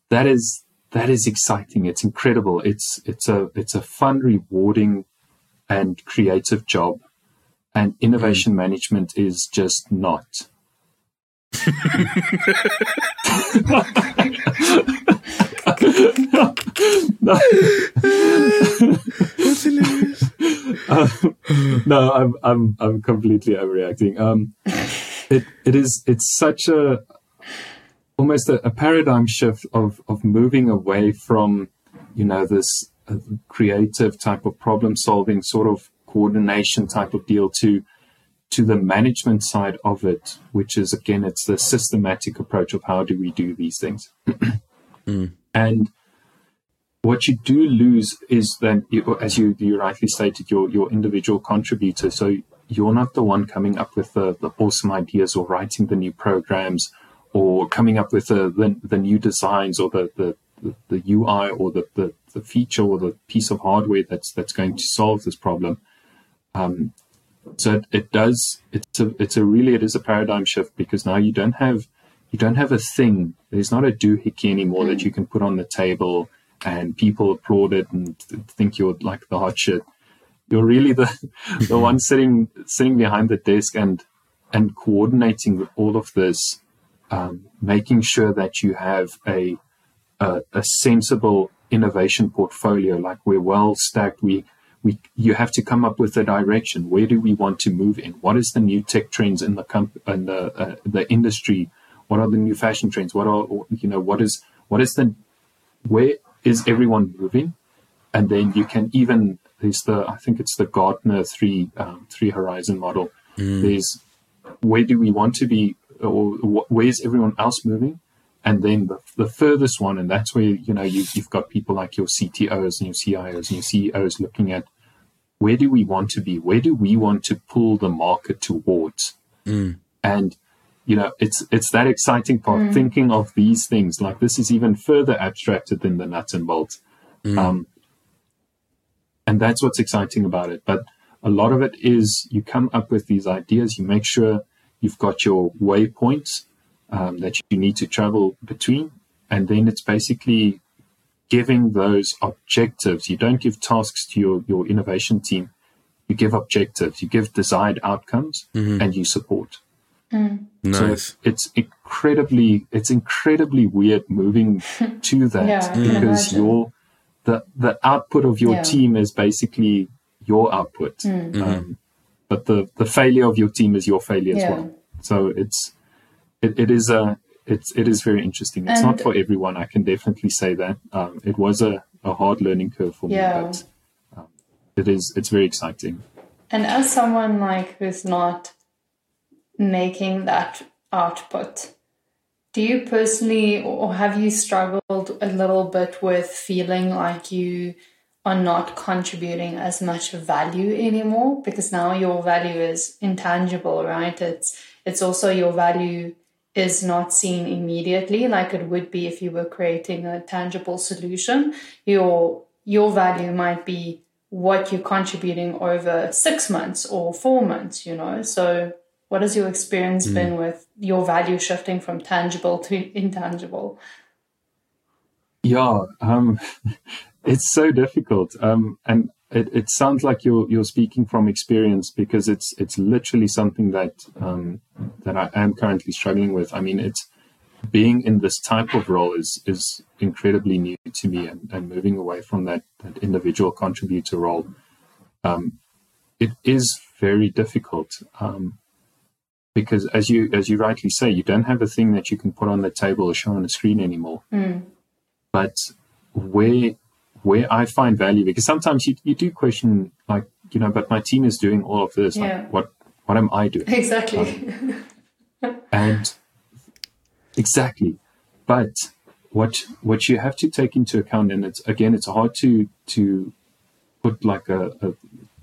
that is that is exciting. It's incredible. It's it's a it's a fun, rewarding, and creative job, and innovation mm. management is just not. no. That's hilarious. No, I'm I'm I'm completely overreacting. Um, it it is it's such a almost a, a, paradigm shift of of moving away from you know this uh, creative type of problem solving sort of coordination type of deal to to the management side of it, which is again, it's the systematic approach of how do we do these things. mm. And what you do lose is then, as you, you rightly stated, your your individual contributor. So you're not the one coming up with the, the awesome ideas or writing the new programs or coming up with the, the, the new designs or the, the, the UI or the, the, the feature or the piece of hardware that's that's going to solve this problem. Um, so it, it does it's a it's a really it is a paradigm shift because now you don't have you don't have a thing. There's not a doohickey anymore that you can put on the table and people applaud it and think you're like the hot shit. You're really the the one sitting sitting behind the desk and and coordinating all of this um, making sure that you have a, a a sensible innovation portfolio. Like we're well stacked. We we you have to come up with a direction. Where do we want to move in? What is the new tech trends in the comp- in the uh, the industry? What are the new fashion trends? What are you know what is what is the where is everyone moving? And then you can even there's the I think it's the Gartner three um, three horizon model. Mm. There's where do we want to be or where's everyone else moving? And then the, the furthest one, and that's where you know you, you've got people like your CTOs and your CIOs and your CEOs looking at where do we want to be? Where do we want to pull the market towards? Mm. And you know, it's it's that exciting part. Mm. Thinking of these things like this is even further abstracted than the nuts and bolts, mm. um, and that's what's exciting about it. But a lot of it is you come up with these ideas. You make sure you've got your waypoints um, that you need to travel between. And then it's basically giving those objectives. You don't give tasks to your, your innovation team. You give objectives, you give desired outcomes, mm-hmm. and you support. Mm. Nice. So it's incredibly, it's incredibly weird moving to that yeah, because your the the output of your yeah. team is basically your output, mm. um, mm-hmm. but the the failure of your team is your failure yeah. as well. So it's it, it is a it's it is very interesting. It's and, not for everyone. I can definitely say that. Um, it was a, a hard learning curve for yeah. me, but um, it is it's very exciting. And as someone like who's not making that output, do you personally or have you struggled a little bit with feeling like you are not contributing as much value anymore because now your value is intangible, right? It's it's also your value is not seen immediately like it would be if you were creating a tangible solution. Your your value might be what you're contributing over six months or four months you know? So what has your experience mm. been with your value shifting from tangible to intangible? Yeah um, it's so difficult. Um, and it, it sounds like you're you're speaking from experience because it's it's literally something that um, that I am currently struggling with. I mean, it's being in this type of role is is incredibly new to me, and, and moving away from that that individual contributor role, um, it is very difficult. Um, because as you as you rightly say, you don't have a thing that you can put on the table or show on a screen anymore. Mm. But where where I find value because sometimes you, you do question like you know but my team is doing all of this yeah. like what what am I doing? Exactly. Um, and exactly. But what what you have to take into account and it's again it's hard to to put like a, a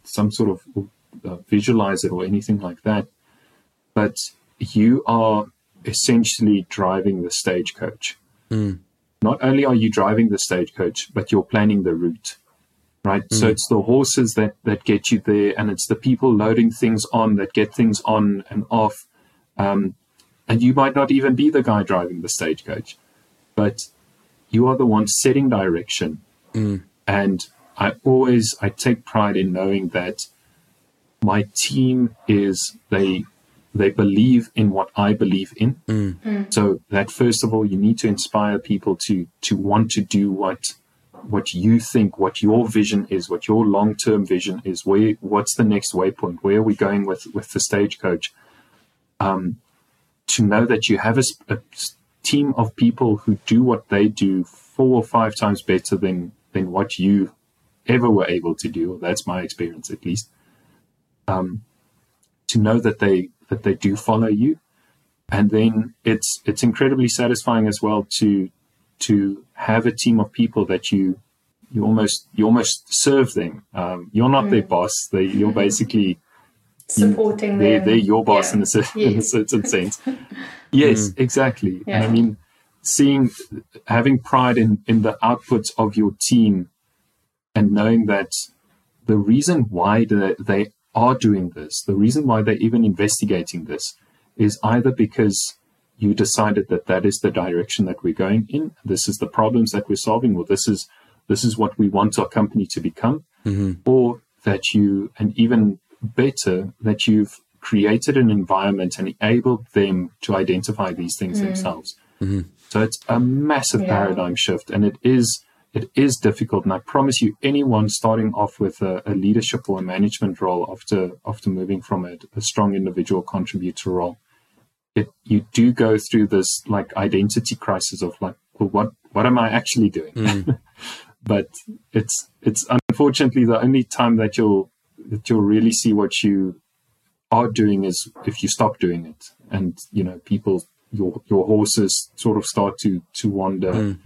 some sort of uh, visualize it or anything like that. But you are essentially driving the stagecoach. Mm not only are you driving the stagecoach, but you're planning the route, right? Mm. So it's the horses that, that get you there, and it's the people loading things on that get things on and off. Um, and you might not even be the guy driving the stagecoach, but you are the one setting direction. Mm. And I always I take pride in knowing that my team is they they believe in what I believe in. Mm. Mm. So that first of all, you need to inspire people to to want to do what what you think, what your vision is, what your long term vision is. Where what's the next waypoint? Where are we going with with the stagecoach? Um, to know that you have a, a team of people who do what they do four or five times better than than what you ever were able to do. That's my experience, at least. Um, to know that they that they do follow you. And then it's it's incredibly satisfying as well to to have a team of people that you you almost you almost serve them. Um, you're not mm. their boss. They you're basically supporting you, they're, them. They're your boss yeah. in, a, in, a, certain sense. yes, mm. exactly. Yeah. And I mean, seeing having pride in in the outputs of your team and knowing that the reason why they, they are doing this, the reason why they're even investigating this is either because you decided that that is the direction that we're going in, this is the problems that we're solving, or this is this is what we want our company to become, mm-hmm. or that you, and even better, that you've created an environment and enabled them to identify these things Mm. themselves. Mm-hmm. So it's a massive Yeah. paradigm shift, and it is it is difficult. And I promise you, anyone starting off with a, a leadership or a management role after after moving from a, a strong individual contributor role, it you do go through this like identity crisis of like, well, what what am I actually doing? Mm. but it's it's unfortunately the only time that you'll that you'll really see what you are doing is if you stop doing it and you know people your your horses sort of start to to wander Mm.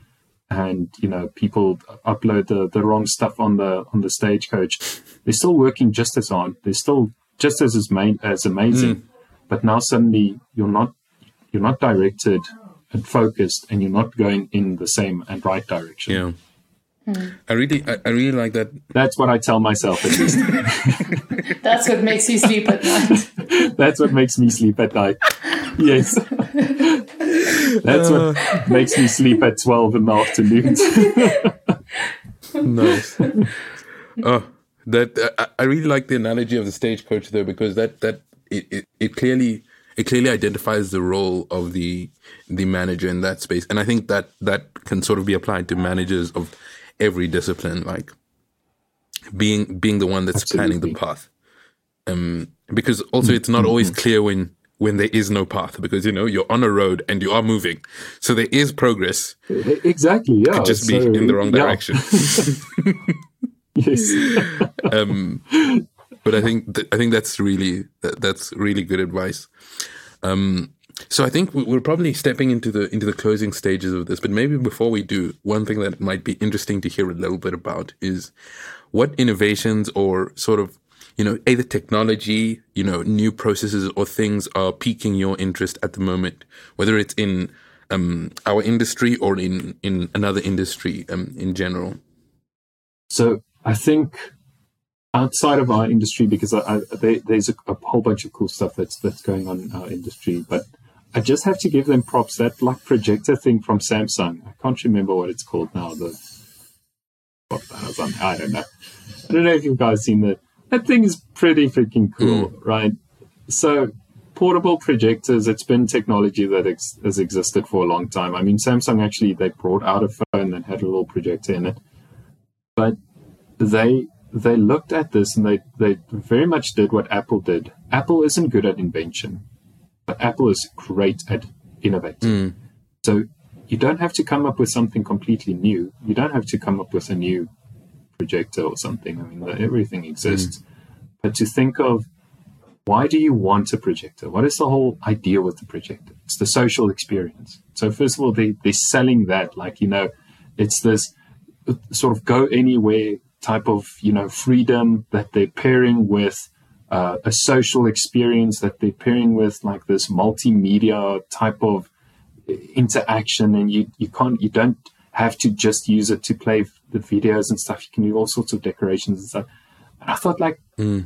And you know people upload the the wrong stuff on the on the stagecoach they're still working just as hard they're still just as as, main, as amazing mm. but now suddenly you're not you're not directed and focused and you're not going in the same and right direction Yeah. Hmm. I really, I, I really like that. That's what I tell myself at least. That's what makes you sleep at night. That's what makes me sleep at night. Yes. That's what uh. makes me sleep at 12 in the afternoon. nice. oh, that uh, I, I really like the analogy of the stagecoach though, because that that it, it, it clearly it clearly identifies the role of the the manager in that space, and I think that that can sort of be applied to managers of every discipline, like being being the one that's planning the path. Um, because also it's not always mm-hmm. clear when when there is no path because you know you're on a road and you are moving, so there is progress, exactly, yeah. could just be So, in the wrong yeah. direction. Yes. um, but I think th- I think that's really that, that's really good advice. Um, so I think we- we're probably stepping into the into the closing stages of this. But maybe before we do, one thing that might be interesting to hear a little bit about is what innovations or sort of you know either technology, you know, new processes or things are piquing your interest at the moment, whether it's in um, our industry or in in another industry um, in general. So I think outside of our industry, because I, I, they, there's a, a whole bunch of cool stuff that's that's going on in our industry, but I just have to give them props. That like projector thing from Samsung, I can't remember what it's called now. The what I don't know. I don't know if you guys seen that. That thing is pretty freaking cool, hmm. right? So portable projectors, it's been technology that ex- has existed for a long time. I mean, Samsung actually they brought out a phone that had a little projector in it but they they looked at this and they they very much did what Apple did. Apple isn't good at invention, but Apple is great at innovating. Hmm. So you don't have to come up with something completely new. You don't have to come up with a new projector or something. I mean, everything exists. But to think of why do you want a projector? What is the whole idea with the projector? It's the social experience. So first of all, they, they're selling that like, you know, it's this sort of go anywhere type of, you know, freedom that they're pairing with uh, a social experience that they're pairing with like this multimedia type of interaction. And you, you can't, you don't have to just use it to play the videos and stuff. You can do all sorts of decorations and stuff. And I thought like, hmm.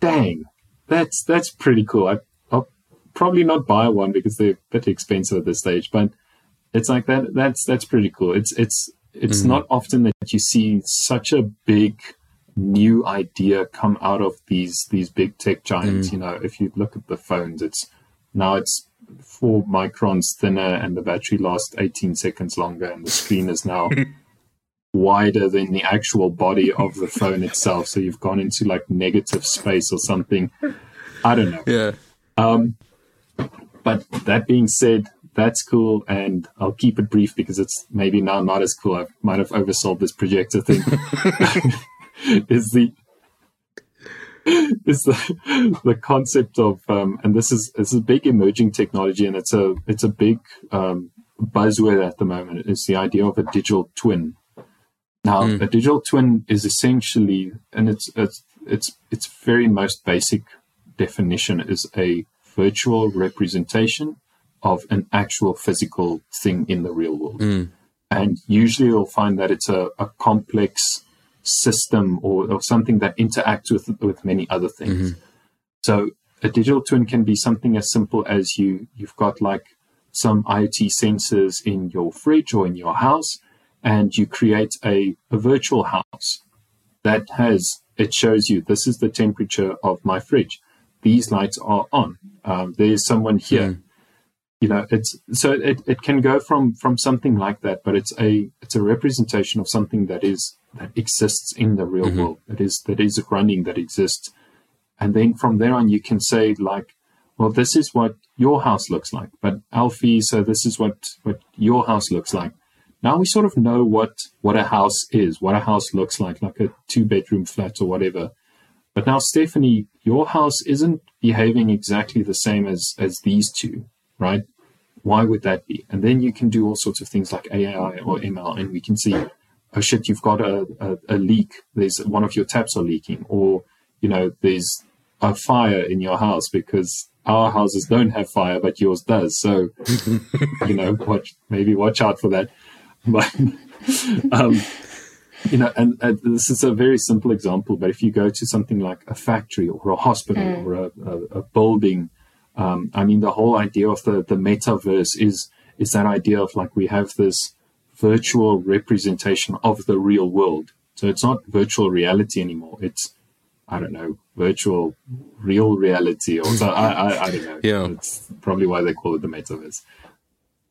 dang, that's that's pretty cool. I, I'll probably not buy one because they're a bit expensive at this stage, but it's like that. That's that's pretty cool. It's it's it's hmm. not often that you see such a big new idea come out of these these big tech giants. Hmm. You know, if you look at the phones, it's now it's four microns thinner and the battery lasts 18 seconds longer and the screen is now wider than the actual body of the phone itself. So you've gone into like negative space or something. I don't know. Yeah. Um, But that being said, that's cool, and I'll keep it brief because it's maybe now not as cool. I might have oversold this projector thing. is the is the the concept of um, and this is this is a big emerging technology, and it's a it's a big um, buzzword at the moment. It's the idea of a digital twin. Now, a digital twin is essentially, and it's it's it's its very most basic definition is a virtual representation of an actual physical thing in the real world. And usually you'll find that it's a, a complex system or, or something that interacts with with many other things. Mm-hmm. So a digital twin can be something as simple as you you've got like some IoT sensors in your fridge or in your house, and you create a, a virtual house that has it shows you this is the temperature of my fridge. These lights are on. Um, there's someone here. Mm. You know, it's so it, it can go from from something like that, but it's a it's a representation of something that is that exists in the real Mhm. world. That is that is running that exists. And then from there on you can say like, well, this is what your house looks like. But Alfie, so this is what, what your house looks like. Now we sort of know what, what a house is, what a house looks like, like a two bedroom flat or whatever. But now, Stephanie, your house isn't behaving exactly the same as, as these two, right? Why would that be? And then you can do all sorts of things like AI or ML, and we can see, oh shit, you've got a, a, a leak. There's one of your taps are leaking, or you know, there's a fire in your house because our houses don't have fire, but yours does. So, you know, watch maybe watch out for that. But um, you know, and, and this is a very simple example. But if you go to something like a factory or a hospital or a, a, a building, um, I mean, the whole idea of the the metaverse is is that idea of like we have this virtual representation of the real world. So it's not virtual reality anymore. It's I don't know, virtual real reality or so. I, I, I don't know. Yeah. it's probably why they call it the metaverse.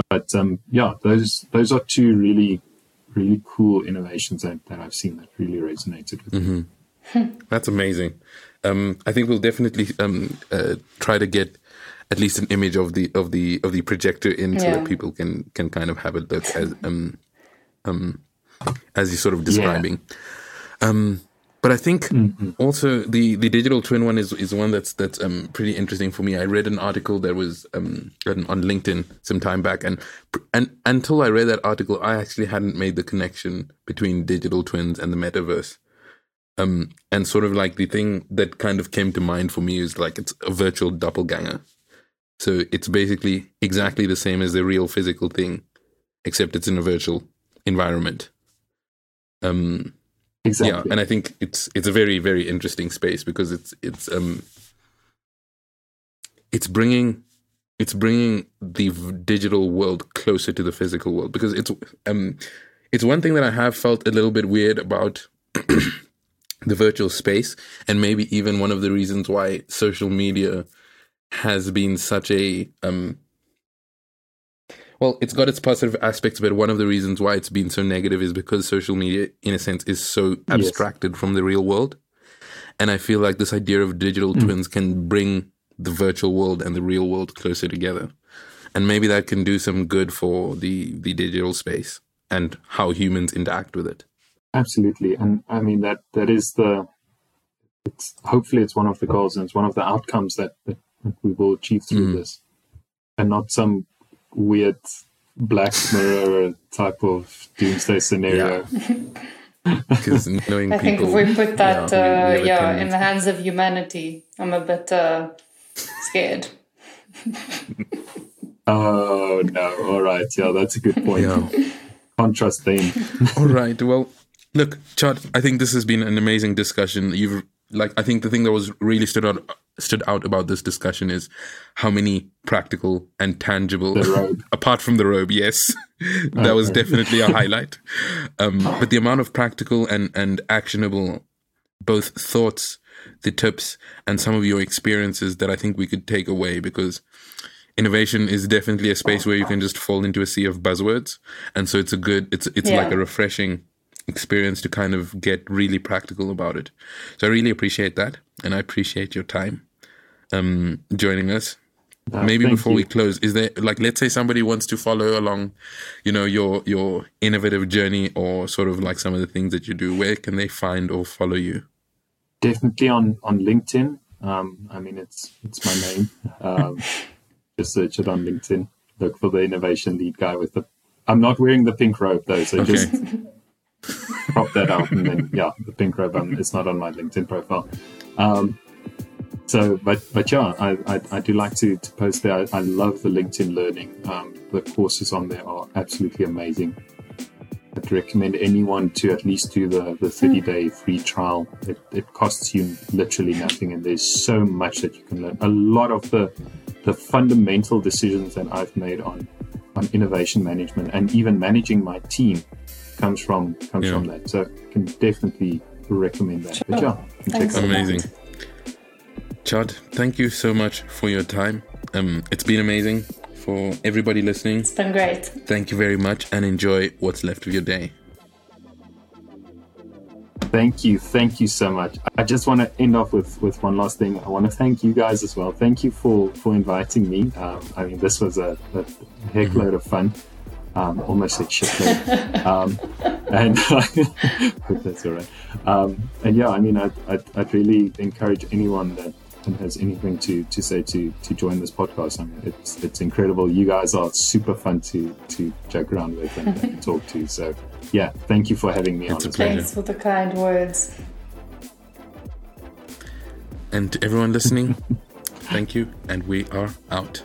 But um, yeah, those those are two really really cool innovations that, that I've seen that really resonated with me. That's amazing. Um, I think we'll definitely um, uh, try to get at least an image of the of the of the projector in so Yeah. that people can can kind of have a look as um um as you're sort of describing. Um, but I think also the the digital twin one is is one that's that's um pretty interesting for me. I read an article that was um on on LinkedIn some time back, and and until I read that article, I actually hadn't made the connection between digital twins and the metaverse. Um, and sort of like the thing that kind of came to mind for me is like it's a virtual doppelganger. So it's basically exactly the same as the real physical thing, except it's in a virtual environment. Um, Exactly. yeah, and I think it's it's a very very interesting space because it's it's um it's bringing it's bringing the v- digital world closer to the physical world because it's um it's one thing that I have felt a little bit weird about the virtual space and maybe even one of the reasons why social media has been such a um well, it's got its positive aspects, but one of the reasons why it's been so negative is because social media, in a sense, is so abstracted from the real world. And I feel like this idea of digital twins can bring the virtual world and the real world closer together. And maybe that can do some good for the, the digital space and how humans interact with it. Absolutely, and I mean that that is the. It's hopefully it's one of the goals and it's one of the outcomes that that, that we will achieve through Mm. this, and not some weird Black Mirror type of doomsday scenario. Because knowing I think if we put that, yeah, we uh, yeah, in the hands of humanity, I'm a bit uh, scared. Oh no! All right, yeah, that's a good point. Yeah. Contrast them. All right. Well, look, Tjaart. I think this has been an amazing discussion. You've like, I think the thing that was really stood out stood out about this discussion is how many practical and tangible, apart from the robe, yes, that was definitely a highlight. Um, but the amount of practical and and actionable, both thoughts, the tips, and some of your experiences that I think we could take away because innovation is definitely a space where you can just fall into a sea of buzzwords and so it's a good it's it's Yeah. like a refreshing experience to kind of get really practical about it so i really appreciate that and i appreciate your time um joining us Uh, maybe before you. we close is there like let's say somebody wants to follow along you know your your innovative journey or sort of like some of the things that you do where can they find or follow you definitely on on LinkedIn. Um, I mean, it's it's my name. Um, just search it on LinkedIn. Look for the innovation lead guy with the. I'm not wearing the pink robe though, so okay just crop that out, and then yeah, the pink robe. Um, it's not on my LinkedIn profile. Um, so, but but yeah, I, I, I do like to, to post there. I, I love the LinkedIn learning. Um, the courses on there are absolutely amazing. I'd recommend anyone to at least do the, the 30 day free trial. It, it costs you literally nothing, and there's so much that you can learn. A lot of the the fundamental decisions that I've made on on innovation management and even managing my team comes from comes Yeah. from that. So I can definitely recommend that. But yeah, you can check Thanks that out. lot. Amazing. Tjaart, thank you so much for your time. Um, it's been amazing for everybody listening. It's been great. Thank you very much and enjoy what's left of your day. Thank you, thank you so much. I just want to end off with with one last thing. I want to thank you guys as well. Thank you for for inviting me. Um, I mean, this was a, a heck load of fun. Um, almost said shitload. um, and hope that's all right. Um, and yeah, I mean, I'd, I'd, I'd really encourage anyone that has anything to, to say to to join this podcast. I mean, it's it's incredible. You guys are super fun to to joke around with and, and talk to. So yeah, thank you for having me It's on. a as pleasure. Thanks for the kind words. And to everyone listening, thank you, and we are out.